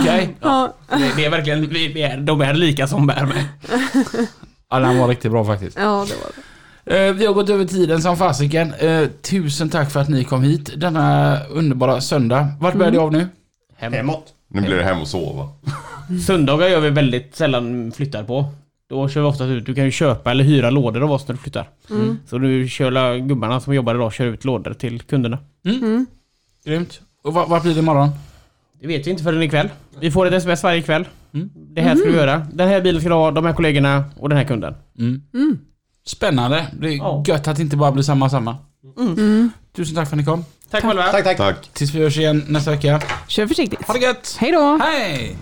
Okej. Ja. Det, det är verkligen, vi, vi är, de är lika som bär med. Ja, den var riktigt bra faktiskt. ja, det var det. Eh, vi har gått över tiden som fasiken. Eh, tusen tack för att ni kom hit denna underbara söndag. Vart bär det av nu? Hem. Hemåt. Nu blir det hem och sova. Söndagar gör vi väldigt sällan flyttar på. Då kör vi oftast ut. Du kan ju köpa eller hyra lådor av oss när du flyttar. Mm. Så nu kör gubbarna som jobbar idag kör ut lådor till kunderna. Mm. Grymt. Och vad, vad blir det imorgon? Det vet vi inte förrän ikväll. Vi får ett sms varje kväll. Mm. Det här ska vi göra. Den här bilen ska du ha, de här kollegorna och den här kunden. Mm. Mm. Spännande. Det är ja. gött att det inte bara blir samma samma. Mm. Mm. mm. Tusen tack för att ni kom. Tack själva. Tack, tack, tack. Tills vi hörs igen nästa vecka. Kör försiktigt. Ha det gött. Hej då. Hej.